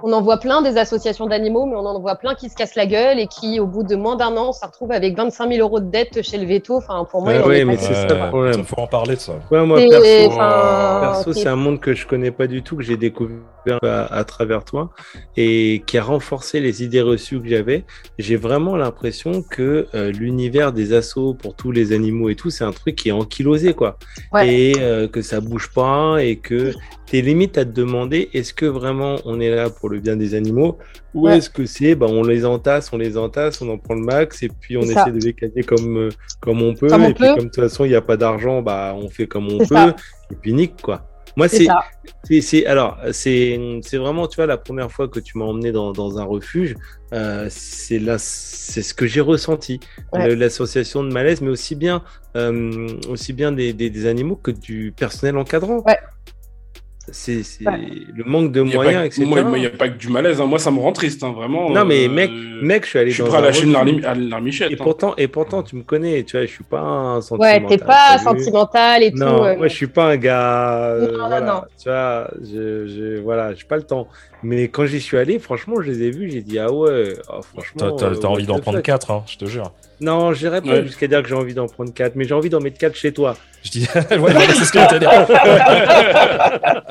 D: on en voit plein des associations d'animaux, mais on en voit plein qui se cassent la gueule et qui, au bout de moins d'un an, se retrouvent avec 25 000 euros de dette chez le veto. Enfin, pour moi,
B: ouais,
D: est
B: mais c'est ça le problème.
A: Il faut en parler de ça.
B: Ouais, moi,
D: Et,
B: perso,
D: enfin,
B: perso
D: c'est-
B: c'est un monde que je connais pas du tout, que j'ai découvert à, à travers toi et qui a renforcé les idées reçues que j'avais. J'ai vraiment l'impression que euh, l'univers des assauts pour tous les animaux et tout, c'est un truc qui est ankylosé, quoi.
D: Ouais.
B: Et euh, que ça bouge pas et que t'es limite à te demander est-ce que vraiment on est là pour le bien des animaux ou
D: Ouais.
B: est-ce que c'est? Bah, on les entasse, on les entasse, on en prend le max et puis on essaie
D: ça.
B: de les caser comme, euh, comme on peut
D: Comme on
B: et puis comme de toute façon il n'y a pas d'argent, bah on fait comme on peut
D: ça.
B: et puis nique quoi. Moi
D: C'est
B: alors c'est c'est vraiment tu vois la première fois que tu m'as emmené dans, dans un refuge, euh, c'est là c'est ce que j'ai ressenti
D: Ouais.
B: L'association de malaise, mais aussi bien euh, aussi bien des, des, des animaux que du personnel encadrant.
D: Ouais.
B: C'est
D: Ouais.
B: le manque de moyens, etc.
C: Moi, il n'y a pas que du malaise. hein. Moi, ça me rend triste, hein, vraiment.
B: Non mais
C: euh,
B: mec, mec, je suis allé
C: je suis
B: dans
C: prêt à lâcher une larmichette.
B: Et
C: hein.
B: pourtant, et pourtant, tu me connais, tu vois, je suis pas un
D: Ouais,
B: sentimental.
D: t'es pas sentimental et tout.
B: Non,
D: euh,
B: moi je suis pas un gars. euh,
D: Non, non,
B: voilà,
D: non.
B: Tu vois, je, je, voilà, j'ai pas le temps. Mais quand j'y suis allé, franchement, je les ai vus, j'ai dit ah ouais, oh, franchement.
A: T'as
B: euh,
A: envie d'en prendre. 4, hein, je te jure.
B: Non, j'irai pas
C: Ouais.
B: jusqu'à dire que j'ai envie d'en prendre 4, mais j'ai envie d'en mettre 4 chez toi.
A: Je dis, [LAUGHS] ouais, non, mais c'est ce que j'allais dire. [LAUGHS]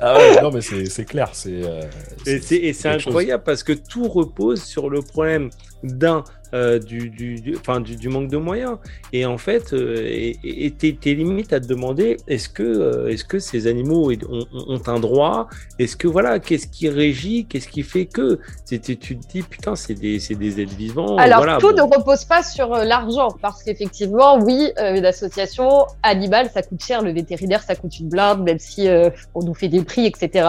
A: ah ouais, non, mais c'est clair. C'est euh,
B: Et c'est et c'est
A: quelque chose.
B: incroyable parce que tout repose sur le problème d'un euh, du, du, du- enfin, du, du manque de moyens. Et en fait, euh, et et t'es limite à te demander est-ce que, euh, est-ce que ces animaux ont, ont un droit? Est-ce que voilà, qu'est-ce qui régit? Qu'est-ce qui fait que? Tu te dis putain, c'est des, c'est des êtres vivants.
D: Alors,
B: voilà,
D: tout
B: bon.
D: ne repose pas sur euh, l'argent, parce qu'effectivement, oui, euh, une association animale, ça coûte cher, le vétérinaire, ça coûte une blinde, même si euh, on nous fait des prix, etc.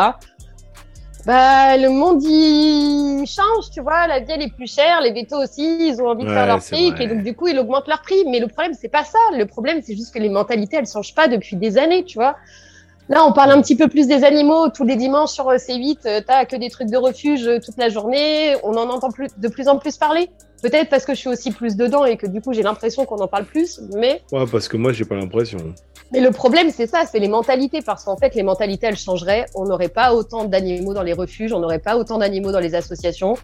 D: Bah, le monde, il change, tu vois. La vie, elle est plus chère. Les vétos aussi, ils ont envie de
B: Ouais,
D: faire leur fric.
B: vrai.
D: Et donc, du coup, ils augmentent leur prix. Mais le problème, c'est pas ça. Le problème, c'est juste que les mentalités, elles changent pas depuis des années, tu vois. Là, on parle un petit peu plus des animaux. Tous les dimanches sur euh, C8, euh, t'as que des trucs de refuge euh, toute la journée. On en entend plus, de plus en plus parler. Peut-être parce que je suis aussi plus dedans et que du coup, j'ai l'impression qu'on en parle plus. Mais
B: Ouais, parce que moi, j'ai pas l'impression.
D: mais le problème, c'est ça, c'est les mentalités, parce qu'en fait, les mentalités, elles changeraient. On n'aurait pas autant d'animaux dans les refuges, on n'aurait pas autant d'animaux dans les associations,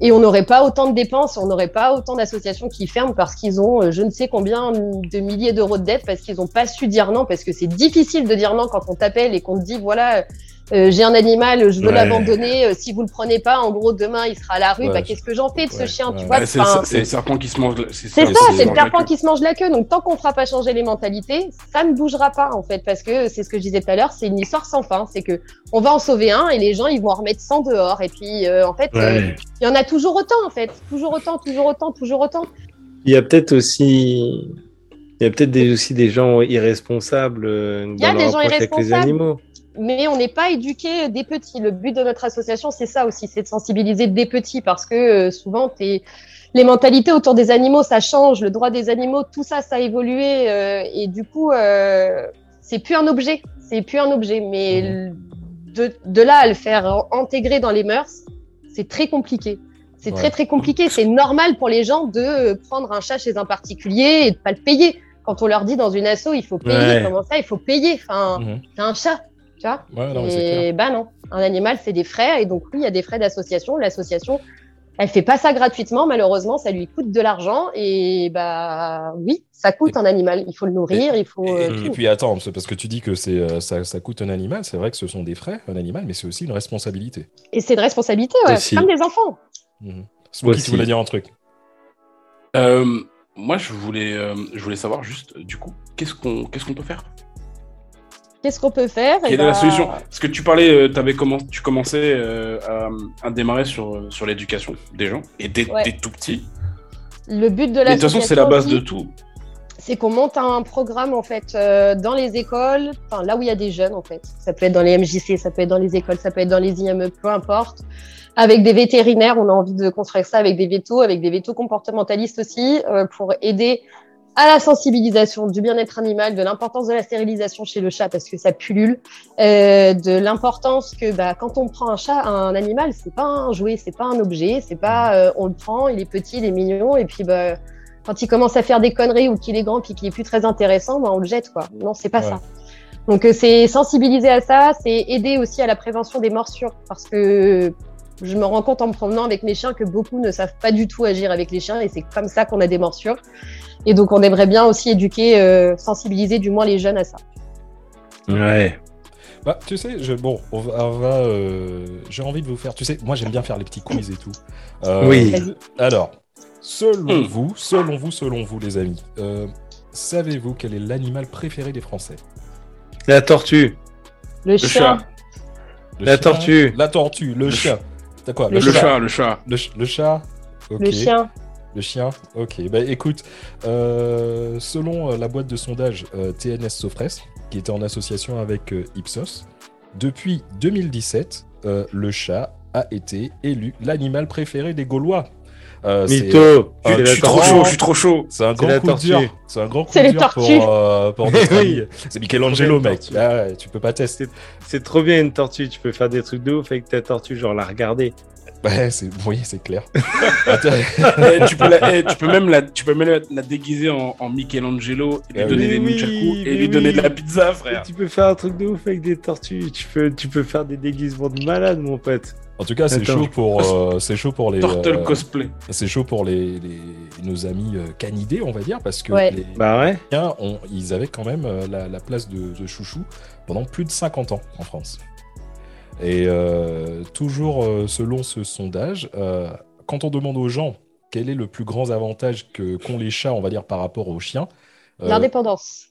D: et on n'aurait pas autant de dépenses, on n'aurait pas autant d'associations qui ferment parce qu'ils ont euh, je ne sais combien de milliers d'euros de dettes, parce qu'ils n'ont pas su dire non, parce que c'est difficile de dire non quand on t'appelle et qu'on te dit, voilà, euh, j'ai un animal, je veux
B: Ouais.
D: l'abandonner, euh, si vous le prenez pas, en gros, demain, il sera à la rue,
A: Ouais,
D: bah, qu'est-ce que j'en fais de ce
A: ouais,
D: chien,
A: ouais.
D: tu vois
C: c'est le- serpent qui se mange.
D: c'est
C: ça
D: c'est le serpent qui se mange la queue. Donc, tant qu'on fera pas changer les mentalités, ça ne bougera pas, en fait, parce que c'est ce que je disais tout à l'heure, c'est une histoire sans fin. C'est que on va en sauver un et les gens, ils vont en remettre 100 dehors. Et puis, euh, en fait,
B: Ouais.
D: il y en a toujours autant, en fait. Toujours autant, toujours autant, toujours autant.
B: Il y a peut-être aussi. Il y a peut-être des, aussi des gens irresponsables euh,
D: Il y a
B: dans
D: des
B: leur
D: gens
B: approche avec les
D: irresponsables.
B: animaux.
D: Mais on n'est pas éduqué des petits. Le but de notre association, c'est ça aussi, c'est de sensibiliser des petits parce que euh, souvent, t'es- les mentalités autour des animaux, ça change. Le droit des animaux, tout ça, ça a évolué. euh, et du coup, euh, c'est plus un objet. C'est plus un objet. Mais l- de, de là à le faire intégrer dans les mœurs, c'est très compliqué. C'est
A: Ouais.
D: très, très compliqué. C'est normal pour les gens de prendre un chat chez un particulier et de pas le payer. Quand on leur dit dans une asso, il faut payer.
B: Ouais.
D: Comment ça, il faut payer Enfin,
A: Mhm.
D: c'est un chat, tu vois
A: Ouais, non,
D: et bah non, un animal, c'est des frais. Et donc, oui, il y a des frais d'association. L'association, elle fait pas ça gratuitement. Malheureusement, ça lui coûte de l'argent. Et bah oui, ça coûte un animal. Il faut le nourrir, il faut.
A: Et,
D: euh,
A: et puis attends, parce que tu dis que c'est euh, ça, ça coûte un animal, c'est vrai que ce sont des frais, un animal, mais c'est aussi une responsabilité.
D: Et c'est une responsabilité, ouais,
B: Aussi.
D: comme des enfants.
A: Mhm. Smokey, tu voulais dire un truc
C: Euh, moi, je voulais, euh, je voulais savoir juste, du coup, qu'est-ce qu'on qu'est-ce qu'on peut faire?
D: Qu'est-ce qu'on peut faire? Eh
C: Quelle est
D: bah,
C: la solution? Parce que tu parlais, euh, comment, tu commençais euh, à, à démarrer sur, euh, sur l'éducation des gens, et
D: Ouais.
C: dès tout petit.
D: Le but de
C: Et de toute façon, c'est la base de tout.
D: c'est qu'on monte un programme en fait euh, dans les écoles, enfin là où il y a des jeunes en fait. Ça peut être dans les MJC, ça peut être dans les écoles, ça peut être dans les IME, peu importe. Avec des vétérinaires, on a envie de construire ça avec des vétos, avec des vétos comportementalistes aussi, euh, pour aider à la sensibilisation du bien-être animal, de l'importance de la stérilisation chez le chat parce que ça pullule, euh, de l'importance que bah, quand on prend un chat, un animal, c'est pas un jouet, c'est pas un objet, c'est pas euh, on le prend, il est petit, il est mignon et puis bah quand il commence à faire des conneries ou qu'il est grand puis qu'il est plus très intéressant, bah, on le jette quoi. Non, c'est pas
A: Ouais.
D: ça. Donc euh, c'est sensibiliser à ça, c'est aider aussi à la prévention des morsures parce que je me rends compte en me promenant avec mes chiens que beaucoup ne savent pas du tout agir avec les chiens et c'est comme ça qu'on a des morsures. Et donc on aimerait bien aussi éduquer, euh, sensibiliser du moins les jeunes à ça.
B: Ouais.
A: Bah, tu sais, je, bon, on va, on va, euh, j'ai envie de vous faire, tu sais, moi j'aime bien faire les petits quiz et tout. Euh,
B: Oui.
A: Alors, selon
C: Hmm.
A: vous, selon vous, selon vous, les amis, euh, savez-vous quel est l'animal préféré des Français?
B: La tortue.
D: Le,
C: chat.
A: Le
B: La
A: chien
B: tortue.
A: La tortue, le,
C: Le
A: chien. T'as quoi?
D: Le
C: Le chat, le chat.
A: Le, ch- le chat
D: le chien.
A: Le chien Ok. Bah écoute, euh, selon euh, la boîte de sondage euh, TNS Sofres, qui était en association avec euh, Ipsos, depuis 2017, euh, le chat a été élu l'animal préféré des Gaulois. Euh, c'est-
B: Mytho.
A: Ah,
C: Je
B: la
C: suis trop chaud, je suis trop chaud.
A: C'est un grand coup dur. C'est un grand coup
D: les
A: dur pour, euh, pour notre [LAUGHS]
B: Oui.
A: ami. C'est Michelangelo, mec. Ah tu peux pas tester.
B: C'est trop bien une tortue. Tu peux faire des trucs de ouf avec ta tortue, genre la regarder.
A: Ouais, [LAUGHS] c'est, oui, c'est clair. [LAUGHS] Attends.
C: Eh, tu, peux la- eh, tu peux même la, tu peux même la, la déguiser en, en Michelangelo, et lui
A: Ah
C: donner
B: oui.
C: des
B: Oui,
C: nunchakus et lui donner de la pizza,
B: Et
C: frère.
B: tu peux faire un truc de ouf avec des tortues. Tu peux, tu peux faire des déguisements de malade, mon pote.
A: En tout cas, c'est chaud pour, euh, c'est chaud pour les,
C: Turtle
A: euh,
C: cosplay.
A: c'est chaud pour les, les- nos amis euh, canidés, on va dire, parce que
D: Ouais.
A: les
B: Bah ouais.
A: ont- ils avaient quand même euh, la, la place de, de chouchou pendant plus de 50 ans en France. Et euh, toujours euh, selon ce sondage, euh, quand on demande aux gens quel est le plus grand avantage que qu'ont les chats, on va dire, par rapport aux chiens, euh,
D: L'indépendance.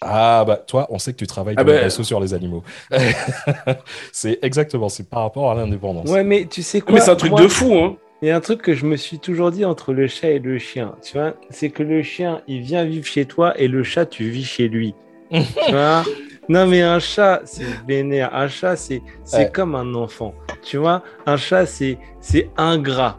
A: Ah bah toi, on sait que tu travailles
C: Ah
A: dans
C: bah-
A: sur les animaux. [LAUGHS] c'est exactement, c'est par rapport à l'indépendance.
B: Ouais, mais tu sais quoi
C: Mais c'est un truc
B: moi,
C: de fou, hein.
B: Il y a un truc que je me suis toujours dit entre le chat et le chien. Tu vois, c'est que le chien, il vient vivre chez toi et le chat, tu vis chez lui. [LAUGHS] tu vois Non, mais un chat, c'est vénère. Un chat, c'est c'est
A: Ouais.
B: comme un enfant. tu vois, un chat, c'est c'est ingrat.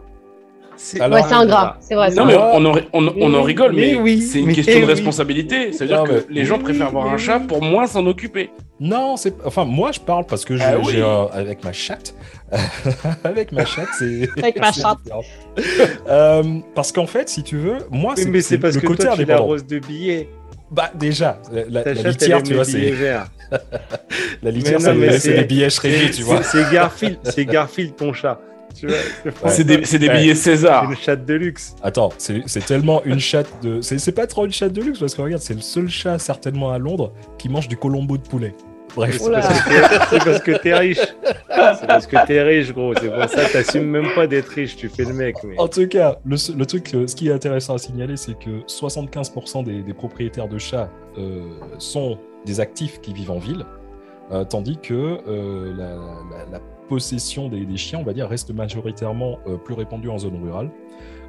B: C'est
A: Alors-
D: Ouais, c'est ingrat, c'est vrai.
C: Non, mais on en, on, on en rigole, mais,
B: Mais oui,
C: c'est une
B: mais
C: question de
B: oui.
C: responsabilité. C'est-à-dire que
A: mais-
C: les gens préfèrent avoir un chat pour moins s'en occuper.
A: Non, c'est enfin moi je parle parce que j'ai
C: Ah oui.
A: j'ai un- avec ma chatte, [LAUGHS] avec ma chatte c'est [LAUGHS]
D: Avec ma chatte.
A: Euh, parce qu'en fait si tu veux moi
B: Oui,
A: c'est
B: mais c'est parce
A: le
B: que
A: côté
B: toi, tu
A: indépendant.
B: l'arroses de billets.
A: Bah déjà la, litière tu vois c'est [LAUGHS] la litière
B: c'est-
A: les billets shreddés tu vois.
B: C'est c'est Garfield, c'est Garfield ton chat. Tu vois, pas-
C: C'est des, c'est des
A: Ouais.
C: billets
B: c'est
C: César.
B: une chatte de luxe.
A: Attends, c'est c'est tellement une chatte de. C'est c'est pas trop une chatte de luxe parce que regarde, c'est le seul chat certainement à Londres qui mange du colombo de poulet. Bref.
B: C'est parce que t'es- riche. C'est parce que t'es riche, gros. C'est pour ça que t'assumes même pas d'être riche. Tu fais le mec. Mais...
A: En tout cas, le, le truc, euh, ce qui est intéressant à signaler, c'est que 75% des, des propriétaires de chats euh, sont des actifs qui vivent en ville, euh, tandis que euh, la, la- la possession des, des chiens, on va dire, reste majoritairement plus répandue en zone rurale.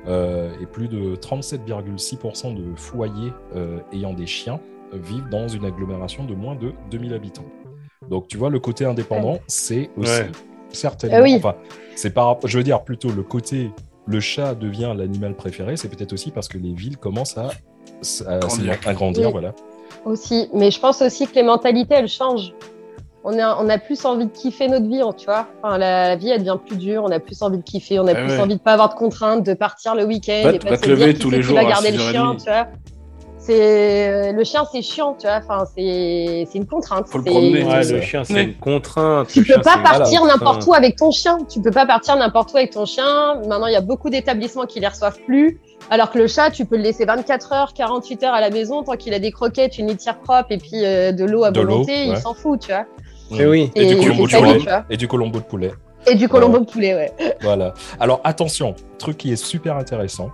A: Et plus de 37,6% de foyers ayant des chiens vivent dans une agglomération de moins de 2000 habitants. Donc tu vois, le côté indépendant, c'est aussi
B: Ouais.
A: certainement...
D: Ah oui.
A: enfin, c'est par, je veux dire plutôt le côté le chat devient l'animal préféré, c'est peut-être aussi parce que les villes commencent à, à,
C: Grandir.
A: à grandir,
D: Oui.
A: voilà.
D: Aussi, mais je pense aussi que les mentalités, elles changent. On a, on a plus envie de kiffer notre vie, tu vois. Enfin, la, la vie, elle devient plus dure. On a plus envie de kiffer. On a
C: Ah
D: plus
C: ouais.
D: envie de pas avoir de contraintes, de partir le week-end et pas
C: te lever tous les jours
D: va
C: à
D: garder le
C: 6h30.
D: chien, tu vois. C'est euh, le chien, c'est chiant, tu vois. Enfin, c'est c'est une contrainte.
C: Faut le
D: C'est-
C: promener,
B: Ouais, le chien, c'est une contrainte.
D: Tu
B: Le
D: peux
B: chien,
D: pas partir n'importe où avec ton chien. Tu peux pas partir n'importe où avec ton chien. Maintenant, il y a beaucoup d'établissements qui les reçoivent plus. Alors que le chat, tu peux le laisser 24 heures, 48 heures à la maison, tant qu'il a des croquettes, une litière propre et puis euh, de l'eau à
A: De l'eau,
D: volonté,
A: ouais.
D: il s'en fout, tu vois.
B: Mais oui.
A: Et du colombo de poulet.
D: tu vois.
A: Et du colombo de poulet.
D: Et du colombo de poulet, ouais.
A: Voilà. Alors attention, truc qui est super intéressant.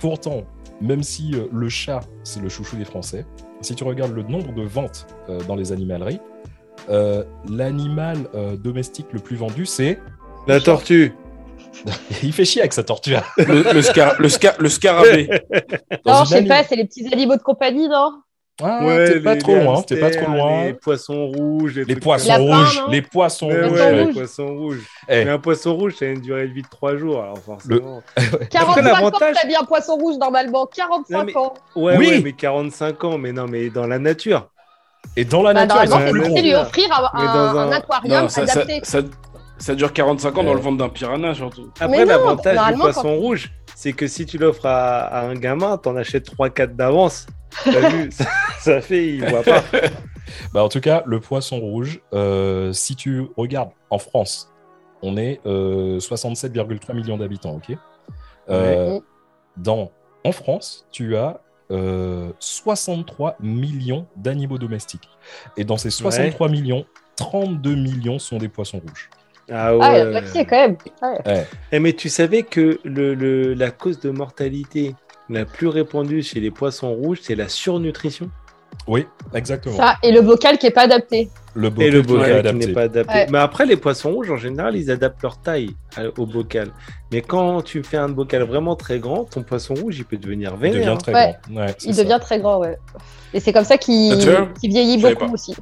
A: Pourtant, même si euh, le chat, c'est le chouchou des Français, si tu regardes le nombre de ventes euh, dans les animaleries, euh, l'animal euh, domestique le plus vendu, c'est...
B: La tortue. [LAUGHS]
A: Il fait chier avec sa tortue. hein.
C: Le, le, scar- le, scar- le scarabée.
A: Dans
D: Non, je sais
A: anim-
D: pas, c'est les petits animaux de compagnie, non?
A: Ah,
B: Ouais,
A: t'es pas trop loin, t'es pas
B: hamsters,
A: trop loin.
B: Les poissons rouges.
A: Les
B: trucs
A: poissons rouges, les poissons
B: Mais
A: rouges.
B: ouais, les
D: rouges.
B: poissons rouges.
A: Eh.
B: Mais un poisson rouge, ça a une durée de vie de 3 jours, alors forcément. [LAUGHS]
D: 45 ans, t'as bien poisson rouge normalement. 45
B: Non, mais-
D: ans.
B: Ouais,
A: Oui.
B: ouais, mais 45 ans, mais non, mais dans la nature.
A: Et dans la
D: Bah,
A: nature, ils
D: normalement,
A: sont
B: plus
D: c'est
A: plus
B: gros.
D: censé
A: gros.
D: lui offrir un,
B: dans
D: un,
B: un-
D: aquarium
C: Non, ça, ça,
D: adapté.
C: ça, ça dure 45 ans dans le ventre d'un piranha, surtout.
B: Après, l'avantage du poisson
D: quand-
B: rouge, c'est que si tu l'offres à, à un gamin, t'en achètes 3-4 d'avance. T'as vu [LAUGHS] ça, ça fait, il voit pas. [LAUGHS]
A: Bah, en tout cas, le poisson rouge, euh, si tu regardes en France, on est euh, 67,3 millions d'habitants, ok? Euh,
D: Ouais.
A: dans, En France, tu as euh, 63 millions d'animaux domestiques. Et dans ces 63 millions, 32 millions sont des poissons rouges.
B: Ah ouais.
D: Ah, il y a un paquet quand même. Ouais.
B: Eh, mais tu savais que le, le- la cause de mortalité la plus répandue chez les poissons rouges, c'est la surnutrition?
A: Oui, exactement.
D: Ça, et le bocal qui est pas adapté.
A: Le
B: Et
A: bocal
B: le
A: qui
B: bocal n'est pas adapté.
D: Ouais.
B: Mais après, les poissons rouges, en général, ils adaptent leur taille au bocal. Mais quand tu fais un bocal vraiment très grand, ton poisson rouge, il peut devenir
A: Il
B: vénère.
A: devient
B: hein.
A: très
D: Ouais.
A: grand. Ouais,
D: Il
A: ça.
D: devient très grand, ouais. Et c'est comme ça qu'il
C: Ah,
D: qu'il vieillit beaucoup aussi.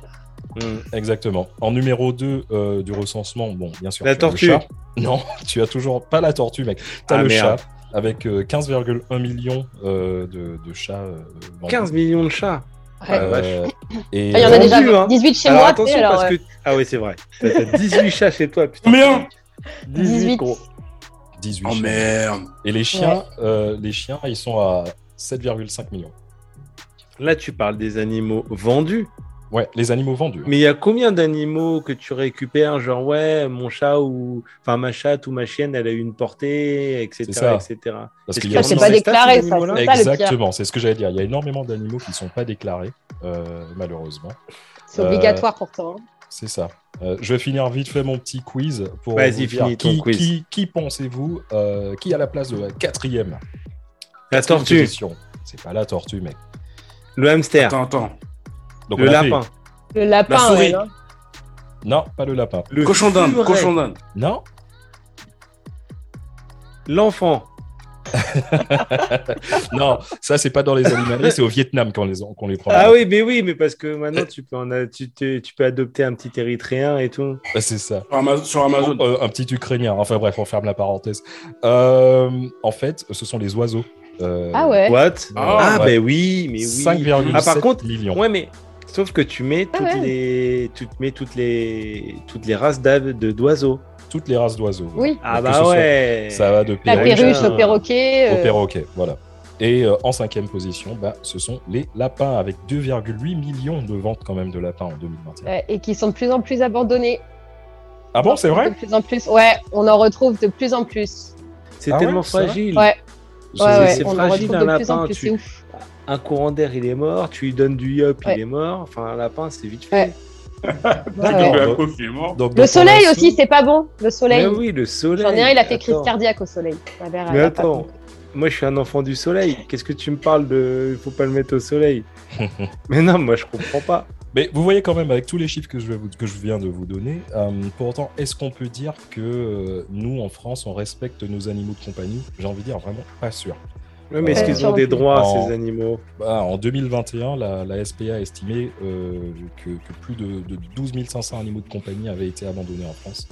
B: Mm.
A: Exactement. En numéro 2 du recensement, bon, bien sûr.
B: La
A: tu as le
B: tortue.
A: chat. [LAUGHS] Non, tu as toujours pas la tortue, mec. Tu as
B: Ah,
A: le
B: merde.
A: chat avec euh, 15,1 millions euh, de, de chats. euh, vendus.
B: 15 millions de chats.
D: Ouais.
A: Euh, et
D: Ah, il y en a déjà
B: hein.
D: 18 chez
B: alors
D: moi.
B: attention,
D: alors,
B: parce
D: ouais.
B: que. Ah oui, c'est vrai. T'as t'as 18 chats chez toi, putain.
C: Combien
D: 18.
B: gros.
A: 18
C: Oh merde.
A: Et les chiens, euh, les chiens, ils sont à 7,5 millions.
B: Là, tu parles des animaux vendus.
A: Ouais, les animaux vendus.
B: Mais il y a combien d'animaux que tu récupères Genre, ouais, mon chat ou. Enfin, ma chatte ou ma chienne, elle a eu une portée, etc.
A: C'est ça.
B: etc.
A: Parce qu'il y a
B: y a
D: c'est pas déclaré, ça.
A: Exactement, c'est ce que j'allais dire. Il y a énormément d'animaux qui ne sont pas déclarés, euh, malheureusement.
D: C'est
A: Euh,
D: obligatoire pourtant. hein.
A: C'est ça. Euh, je vais finir vite fait mon petit quiz pour
B: Vas-y,
A: vous dire
B: finis ton
A: qui,
B: quiz.
A: qui, qui pensez-vous euh, qui a la place de la quatrième
B: La tortue.
A: C'est pas la tortue, mec.
B: le hamster,
C: Attends, attends.
A: Donc,
B: le
A: fait-
B: lapin,
D: Le lapin,
C: La souris.
D: ouais, non
A: Non, pas le lapin.
B: le
C: Cochon d'Inde, cochon d'Inde.
A: Non,
B: l'enfant, [LAUGHS]
A: non, ça, c'est pas dans les animaleries, c'est au Vietnam qu'on les, qu'on les prend.
B: Ah oui, mais oui, mais parce que maintenant, tu peux, en a- tu, te- tu peux adopter un petit érythréen et tout.
A: Ouais, c'est ça.
C: Sur Amazon. Sur Amazon.
A: Euh, un petit Ukrainien. Enfin bref, on ferme la parenthèse. Euh, en fait, ce sont les oiseaux. Euh,
D: Ah ouais.
B: What?
C: Ah,
B: Ah,
A: ouais.
B: ben oui, mais oui.
A: 5,7
B: Ah, par contre,
A: millions.
B: Ouais, mais sauf que tu mets
D: Ah
B: toutes
D: ouais.
B: les, tu te mets toutes les, toutes les races d'oiseaux.
A: Toutes les races d'oiseaux.
D: Oui.
B: Ah bah
A: soit-
B: ouais.
A: Ça va de
D: La
A: perruche
B: à-
D: le perroquet.
A: au
D: euh,
A: perroquet. Voilà. Et euh, en cinquième position, bah, ce sont les lapins avec 2,8 millions de ventes quand même de lapins en 2021.
D: ouais, et qui sont de plus en plus abandonnés.
A: Ah bon, c'est vrai
D: De plus en plus. Ouais, on en retrouve de plus en plus.
B: C'est
A: Ah
B: tellement fragile.
D: Ouais,
B: C'est-
D: ouais, ouais.
B: c'est
D: On en
B: fragile un
D: de plus en
B: lapin.
D: plus.
B: Tu-
D: C'est ouf.
B: Un courant d'air, il est mort. Tu lui donnes du yop,
D: Ouais.
B: il est mort. Enfin, un lapin, c'est vite [LAUGHS] fait.
A: Donc-
D: Le soleil aussi, c'est pas bon. Le soleil.
B: Mais oui, le soleil.
D: J'en ai un, il a fait crise cardiaque au soleil. Ma mère,
B: Mais attends, moi je suis un enfant du soleil. Qu'est-ce que tu me parles de. Il faut pas le mettre au soleil. [LAUGHS] Mais non, moi je comprends pas.
A: Mais vous voyez quand même, avec tous les chiffres que je, vais vous- que je viens de vous donner, euh, pour autant, est-ce qu'on peut dire que euh, nous, en France, on respecte nos animaux de compagnie? J'ai envie de dire vraiment pas sûr.
B: Ouais, mais est-ce qu'ils ont des droits,
A: En-
B: ces animaux?
A: Bah, en 2021, la, la SPA a estimé euh, que, que plus de, de 12 500 animaux de compagnie avaient été abandonnés en France.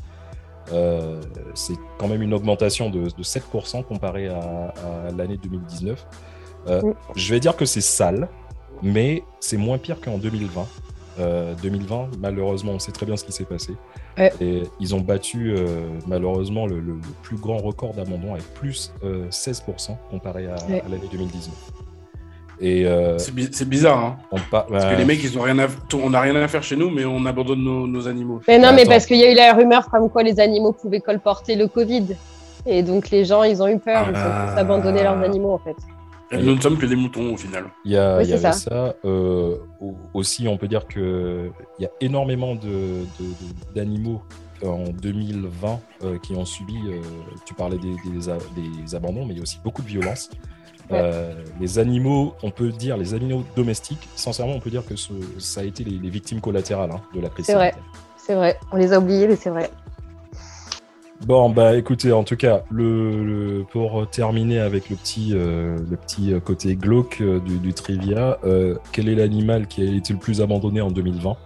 A: Euh, c'est quand même une augmentation de, de 7% comparé à, à l'année 2019. Euh. Je vais dire que c'est sale, mais c'est moins pire qu'en 2020. Euh, 2020, malheureusement, on sait très bien ce qui s'est passé.
D: Ouais.
A: Et ils ont battu euh, malheureusement le, le- le plus grand record d'abandon avec plus euh, 16% comparé à,
D: Ouais.
A: à l'année 2019. Et euh,
C: C'est bi- c'est bizarre, hein.
A: on pa-
C: Parce
A: bah,
C: que les mecs, ils ont rien à... on n'a rien à faire chez nous, mais on abandonne nos, nos animaux.
D: Mais non,
A: Attends.
D: mais parce qu'il y a eu la rumeur comme quoi les animaux pouvaient colporter le Covid. Et donc les gens, ils ont eu peur. Ils ont
B: Ah.
D: tous abandonné leurs animaux, en fait.
C: Et nous ne sommes que des moutons, au final.
A: Il y, a,
D: Oui,
A: il y
D: c'est
A: avait
D: ça.
A: ça. euh, au- aussi, on peut dire que il y a énormément de- de- de- d'animaux en 2020 euh, qui ont subi. euh, tu parlais des, des a- des abandons, mais il y a aussi beaucoup de violence.
D: Ouais.
A: Euh, les animaux, on peut dire les animaux domestiques. Sincèrement, on peut dire que ce- ça a été les, les victimes collatérales hein, de la crise
D: C'est vrai. C'est vrai. On les a oubliés, mais c'est vrai.
A: Bon, bah écoutez, en tout cas, le, le- pour terminer avec le petit, euh, le petit côté glauque euh, du, du trivia, euh, quel est l'animal qui a été le plus abandonné en 2020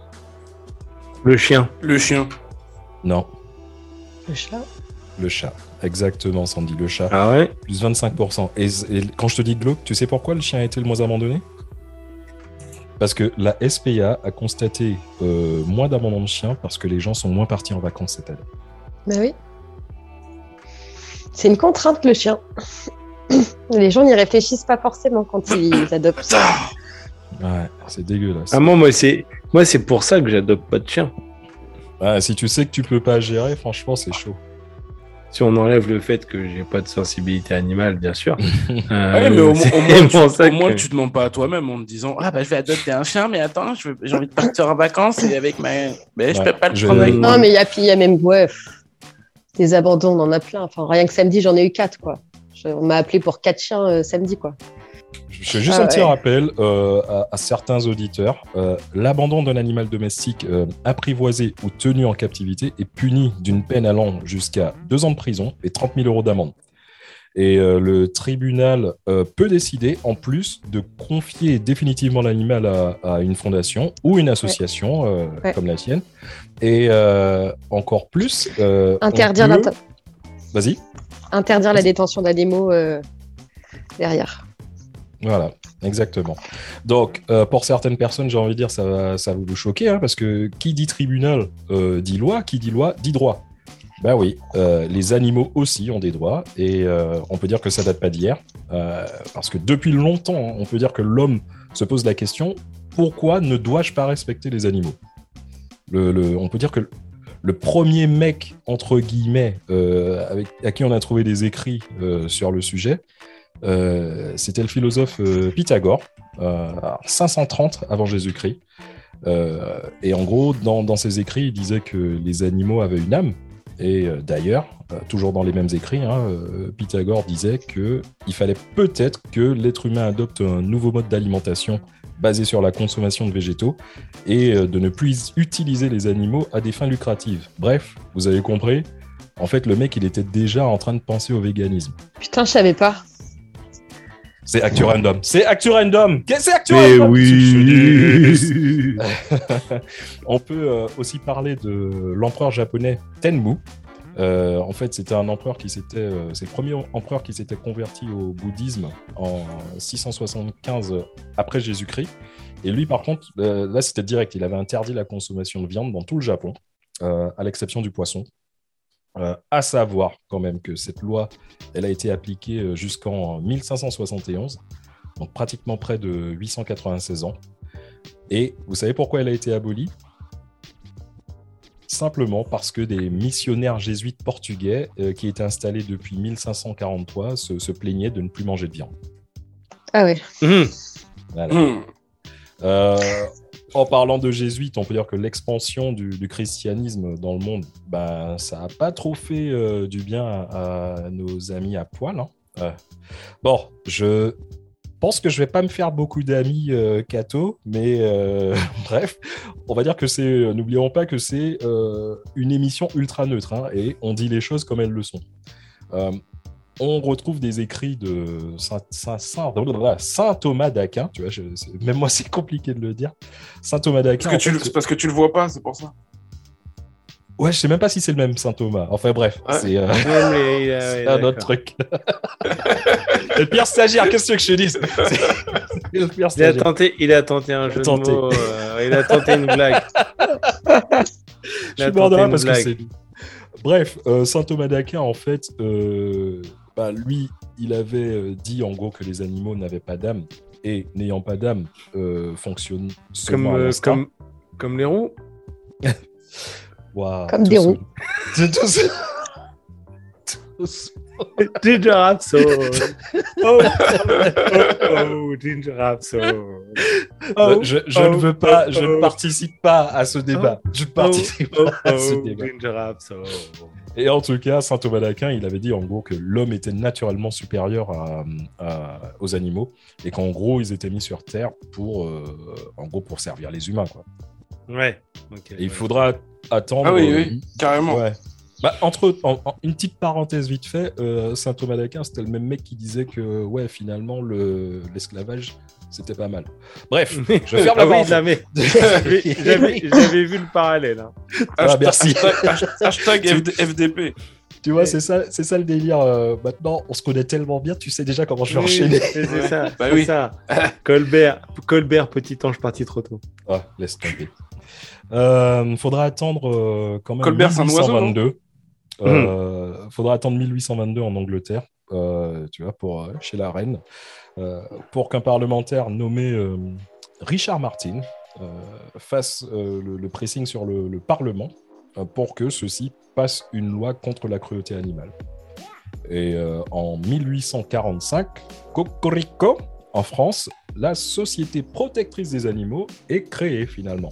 B: Le chien.
C: Le chien.
A: Non,
D: Le chat?
A: le chat. Exactement, Sandy, le chat.
B: Ah ouais?
A: Plus 25%. Et, et quand je te dis glauque, tu sais pourquoi le chien a été le moins abandonné? Parce que la SPA a constaté euh, moins d'abandon de chiens parce que les gens sont moins partis en vacances cette année.
D: Bah oui. C'est une contrainte, le chien. [COUGHS] Les gens n'y réfléchissent pas forcément quand ils [COUGHS] adoptent.
A: Ouais, c'est dégueulasse.
B: Ah moi, moi c'est moi c'est pour ça que j'adopte pas de chien.
A: Ouais, si tu sais que tu peux pas gérer, franchement, c'est chaud.
B: Si on enlève le fait que j'ai pas de sensibilité animale, bien sûr. [LAUGHS] Euh,
C: Ouais, mais au, moins, [LAUGHS] tu,
B: ça
C: au moins,
B: que-
C: tu te mens pas à toi-même en te disant Ah, bah, je vais adopter un chien, mais attends, j'ai envie de partir en vacances et avec ma. Mais je peux pas le
A: je-
C: prendre avec moi.
D: Non, mais il y a, y a même ouais, des abandons, on en a plein. Enfin, rien que samedi, j'en ai eu quatre, quoi. Je- on m'a appelé pour quatre chiens euh, samedi, quoi.
A: Je fais juste
D: Ah
A: un petit
D: ouais.
A: rappel euh, à, à certains auditeurs. Euh, L'abandon d'un animal domestique apprivoisé ou tenu en captivité est puni d'une peine allant jusqu'à deux ans de prison et 30 000 euros d'amende. Et le tribunal peut décider, en plus, de confier définitivement l'animal à, à une fondation ou une association
D: Ouais.
A: comme la tienne. Et euh, encore plus... euh,
D: Interdire,
A: peut-
D: l'inter-
A: Vas-y.
D: interdire la détention d'animaux euh, derrière.
A: Voilà, exactement. Donc, euh, pour certaines personnes, j'ai envie de dire, ça va, ça va vous choquer, hein, parce que qui dit tribunal euh, dit loi, qui dit loi dit droit. Ben oui, euh, les animaux aussi ont des droits, et on peut dire que ça date pas d'hier, parce que depuis longtemps, on peut dire que l'homme se pose la question pourquoi ne dois-je pas respecter les animaux? On peut dire que le premier mec, entre guillemets, euh, à qui on a trouvé des écrits euh, sur le sujet, euh, c'était le philosophe Pythagore, euh, alors 530 avant Jésus-Christ. Et en gros, dans, ses écrits, il disait que les animaux avaient une âme. Et d'ailleurs, toujours dans les mêmes écrits, hein, Pythagore disait que il fallait peut-être que l'être humain adopte un nouveau mode d'alimentation basé sur la consommation de végétaux et euh, de ne plus utiliser les animaux à des fins lucratives. Bref, vous avez compris. En fait, le mec, il était déjà en train de penser au véganisme.
D: Putain, je savais pas.
A: C'est Actu Random. C'est Actu Random. Qu'est-ce que c'est Actu
B: Mais
A: Random
B: oui. [LAUGHS] [LAUGHS]
A: On peut euh, aussi parler de l'empereur japonais Tenmu. Euh, en fait, c'était un empereur qui s'était, euh, c'est le premier empereur qui s'était converti au bouddhisme en 675 après Jésus-Christ. Et lui, par contre, euh, là, c'était direct. Il avait interdit la consommation de viande dans tout le Japon, à l'exception du poisson. À savoir quand même que cette loi, elle a été appliquée jusqu'en 1571, donc pratiquement près de 896 ans. Et vous savez pourquoi elle a été abolie? Simplement parce que des missionnaires jésuites portugais euh, qui étaient installés depuis 1543 se, se plaignaient de ne plus manger de viande.
D: Ah ouais.
A: Voilà.
C: Hmm.
A: Euh, en parlant de jésuites, on peut dire que l'expansion du, du christianisme dans le monde, ben, ça n'a pas trop fait euh, du bien à, à nos amis à poil. hein. Euh, bon, je pense que je vais pas me faire beaucoup d'amis euh, mais euh, [LAUGHS] bref, on va dire que c'est, euh, n'oublions pas que c'est euh, une émission ultra neutre hein, et on dit les choses comme elles le sont. On retrouve des écrits de Saint, Saint, Saint, blablabla, Saint Thomas d'Aquin, tu vois, je- même moi c'est compliqué de le dire. Saint Thomas d'Aquin.
C: Parce que, tu,
A: fait,
C: parce que tu le vois pas, c'est pour ça.
A: Ouais, je sais même pas si c'est le même Saint Thomas. Enfin bref,
C: Ouais.
A: c'est euh,
B: Ouais, [LAUGHS]
A: c'est
B: ouais,
A: un autre truc. [LAUGHS] le pire stagiaire, qu'est-ce que je te dis C'est [LAUGHS] c'est le pire
B: Il a tenté, il a tenté un
A: Il
B: jeu
A: tenté.
B: de mots. euh, il a tenté une blague.
A: Je suis mort de parce que
B: blague.
A: c'est lui. Bref, euh, saint Thomas d'Aquin, en fait, euh, bah, lui, il avait dit en gros que les animaux n'avaient pas d'âme et n'ayant pas d'âme euh, fonctionnent
B: Comme, euh, comme, comme les roues.
A: Waouh,
D: Comme des roues. [LAUGHS]
A: tous- tous-
B: Ginger Rapso. [LAUGHS] oh, oh, oh, Ginger Rapso.
A: Euh, je je
B: oh,
A: ne veux pas,
B: oh,
A: je
B: oh.
A: ne participe pas à ce débat. Je ne participe
B: Oh,
A: pas à ce
B: oh,
A: débat.
B: Ginger.
A: Et en tout cas, saint Thomas d'Aquin, il avait dit en gros que l'homme était naturellement supérieur à- à- aux animaux et qu'en gros, ils étaient mis sur Terre pour, euh, en gros, pour servir les humains. Quoi.
B: Ouais.
A: Et il faudra attendre.
C: Ah oui,
A: euh,
C: oui, carrément.
A: Ouais. Bah, entre, en- en- une petite parenthèse vite fait, euh, saint Thomas d'Aquin, c'était le même mec qui disait que ouais, finalement, le- l'esclavage, c'était pas mal. Bref, [LAUGHS] je ferme la
B: Ah J'avais vu le parallèle. hein.
A: Ah, merci.
C: Hashtag, hashtag FD- FDP.
A: Tu vois, c'est ça, c'est ça le délire. euh, maintenant, on se connaît tellement bien, tu sais déjà comment je vais
B: Oui,
A: enchaîner.
B: C'est ça.
C: Bah oui.
B: ça. [LAUGHS] Colbert, Colbert, petit ange parti trop tôt.
A: Ah, laisse tomber. Euh, faudra attendre euh, quand même
C: Colbert, c'est un oiseau,
A: 1822. Euh, faudra attendre 1822 en Angleterre, euh, tu vois, pour euh, chez la reine, euh, pour qu'un parlementaire nommé euh, Richard Martin euh, fasse euh, le, le pressing sur le, le Parlement euh, pour que ceci passe une loi contre la cruauté animale. Et euh, en 1845, Cocorico, en France, la Société protectrice des animaux est créée finalement.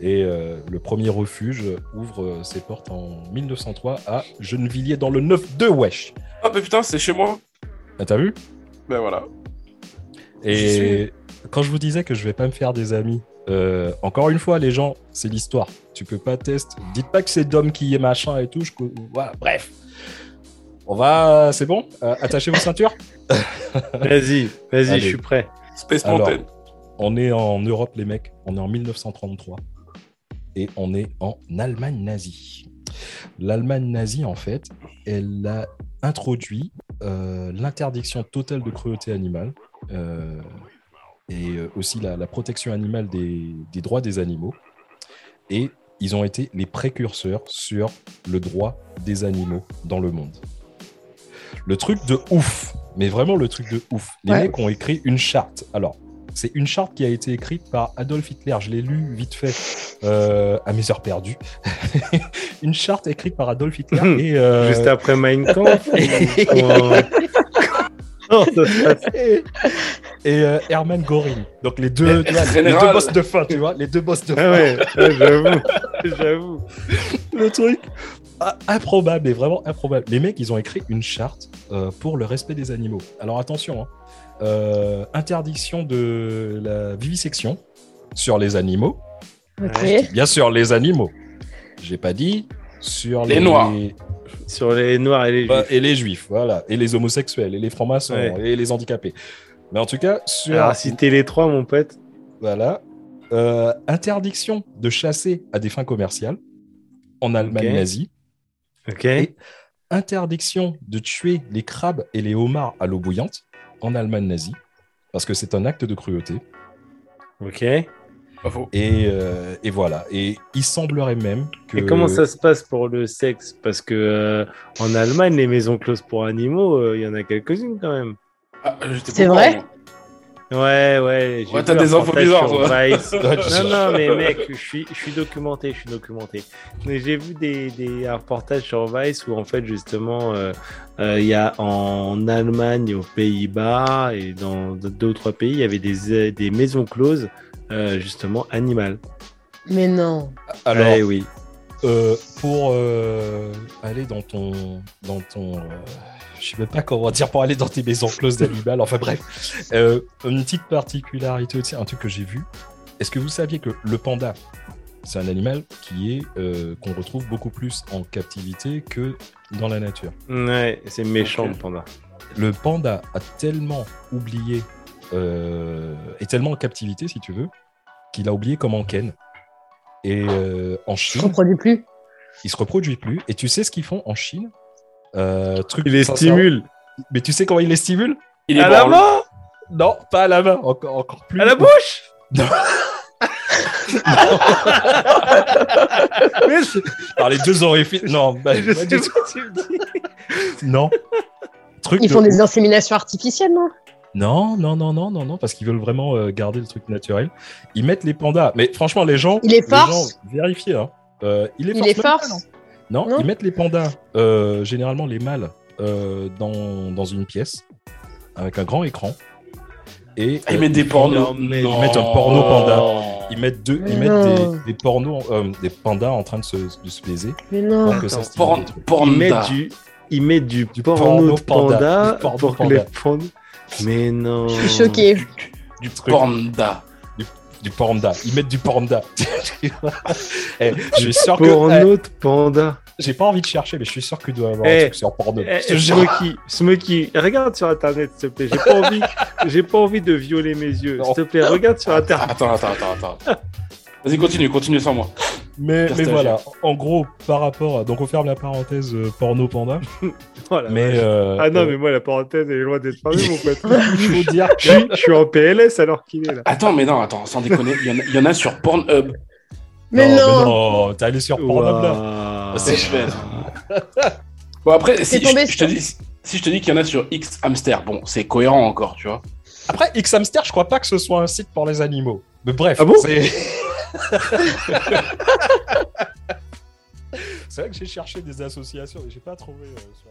A: Et euh, le premier refuge ouvre euh, ses portes en 1903 à Gennevilliers dans le 9-2 Wesh.
C: Ah, mais putain, c'est chez moi.
A: Ah, T'as vu?
C: Ben voilà.
A: Et quand je vous disais que je vais pas me faire des amis, euh, encore une fois, les gens, c'est l'histoire. Tu peux pas tester. Dites pas que c'est Dom qui est machin et tout. je Voilà, bref. On va. C'est bon? Euh, Attachez vos ceintures? [LAUGHS]
B: Vas-y, vas-y, je suis prêt.
C: Space
A: Alors,
C: Mountain.
A: On est en Europe, les mecs. On est en 1933. Et on est en Allemagne nazie. L'Allemagne nazie, en fait, elle a introduit euh, l'interdiction totale de cruauté animale euh, et euh, aussi la, la protection animale des, des droits des animaux. Et ils ont été les précurseurs sur le droit des animaux dans le monde. Le truc de ouf, mais vraiment le truc de ouf. Les
D: Ouais.
A: mecs ont écrit une charte. Alors, c'est une charte qui a été écrite par Adolf Hitler. Je l'ai lu vite fait euh, à mes heures perdues. [LAUGHS] une charte écrite par Adolf Hitler. [LAUGHS] et, euh,
B: Juste après Mein Kampf. [LAUGHS] passe
A: et, et, euh, Hermann Göring. Donc les deux, tu vois, les deux boss de fin, tu vois, les deux boss de fin.
B: Ah ouais, ouais, j'avoue, j'avoue.
A: le truc ah, improbable, et vraiment improbable. Les mecs, ils ont écrit une charte euh, pour le respect des animaux. Alors attention, hein. Euh, interdiction de la vivisection sur les animaux.
D: Ok.
A: Bien sûr, les animaux. J'ai pas dit sur les,
C: Les noirs.
B: Sur les noirs et les
A: Bah,
B: juifs.
A: et les juifs, voilà, et les homosexuels, et les francs-maçons,
B: Ouais.
A: et les handicapés. Mais en tout cas, sur
B: Alors, citer les trois, mon pote.
A: voilà, euh, interdiction de chasser à des fins commerciales en Allemagne nazie.
B: Ok.
A: Et- Interdiction de tuer les crabes et les homards à l'eau bouillante en Allemagne nazie, parce que c'est un acte de cruauté.
B: Ok.
A: Et, euh, et voilà. Et il semblerait même que.
B: Et comment ça se passe pour le sexe? Parce que euh, en Allemagne, les maisons closes pour animaux, euh, il y en a quelques-unes quand même.
C: Ah,
D: C'est vrai?
B: Ouais, ouais.
C: Ouais, t'as des infos bizarres,
B: sur
C: toi. [LAUGHS]
B: Non, non, mais mec, je suis, je suis documenté, je suis documenté. Mais j'ai vu des, des un reportages sur Vice où en fait justement euh, euh, il y a en Allemagne, aux Pays-Bas et dans deux ou trois pays, il y avait des, des maisons closes euh, justement animales.
D: Mais non.
A: Alors,
B: Ouais, oui.
A: euh, pour euh, aller dans ton. Dans ton euh, je sais même pas comment dire, pour aller dans tes maisons closes d'animal. Enfin bref. Euh, une petite particularité aussi, un truc que j'ai vu. Est-ce que vous saviez que le panda, c'est un animal qui est euh, qu'on retrouve beaucoup plus en captivité que dans la nature?
B: Ouais, c'est méchant le panda.
A: le panda a tellement oublié, euh, est tellement en captivité, si tu veux, qu'il a oublié comment ken. Et euh, en Chine,
D: reproduis plus.
A: il se reproduit plus. Et tu sais ce qu'ils font en Chine Euh, truc
B: Il les stimule.
A: Mais tu sais comment ils les stimulent
C: Il est
B: À la main
A: Non, pas à la main, encore, encore plus.
B: À la bouche
A: Non. [LAUGHS] Par les deux orifices. Non, bah,
B: je
A: pas
B: sais
A: du
B: pas
A: tout.
B: ce que tu me dis.
A: non. Truc
D: Ils
A: de
D: font des inséminations artificielles, non?
A: Non, non, non, non, non, non, parce qu'ils veulent vraiment euh, garder le truc naturel. Ils mettent les pandas. Mais franchement, les gens.
D: Il les
A: les
D: force
A: gens, Vérifiez, hein. Euh, les
D: Il les
A: pas,
D: force
A: non. Non,
D: Non
A: ils mettent les pandas, euh, généralement les mâles, euh, dans, dans une pièce avec un grand écran. Et
C: Ah, ils
A: euh,
C: mettent des pornos.
B: mais-
A: Ils mettent un porno panda. Ils mettent, deux, ils mettent des, des pornos, euh, des pandas en train de se, de se baiser.
D: Mais non.
A: que ça
C: Porn,
A: les.
B: Ils mettent du, ils mettent du,
A: Du
B: porno,
A: panda.
B: panda,
A: Du porno
B: pour que
A: panda.
B: les pandas. Mais non.
D: Je suis choquée.
A: Du
C: Pornda.
A: du panda. Ils mettent du panda. [LAUGHS] Eh, je suis sûr que. eh,
B: panda.
A: J'ai pas envie de chercher, mais je suis sûr qu'il doit y avoir
B: Eh,
A: un truc sur porno.
B: Eh,
A: jure.
B: Smokey, Smokey, regarde sur internet s'il te plaît. J'ai pas envie, [LAUGHS] j'ai pas envie de violer mes yeux. S'il te plaît, regarde sur internet.
C: Attends, attends, attends, attends. Vas-y, continue, continue sans moi.
A: Mais, mais voilà, en gros, par rapport à. Donc, on ferme la parenthèse euh, porno panda. [LAUGHS]
B: La
A: mais. euh,
B: ah non,
A: euh,
B: mais moi la parenthèse elle est loin d'être fermée, mon pote. [LAUGHS]
A: il faut dire
B: je, suis, je suis en PLS alors qu'il est là.
C: Attends, mais non, attends, sans déconner, il y, en a- il y en a sur Pornhub.
D: Mais non.
A: non, t'es allé sur Pornhub là.
C: C'est cher. [LAUGHS] Bon, après, si je, je te dis, si je te dis qu'il y en a sur X Hamster, bon, c'est cohérent encore, tu vois.
A: Après, X Hamster, je crois pas que ce soit un site pour les animaux. Mais bref,
B: Ah bon?
A: C'est. vrai que j'ai cherché des associations, mais j'ai pas trouvé euh, sur.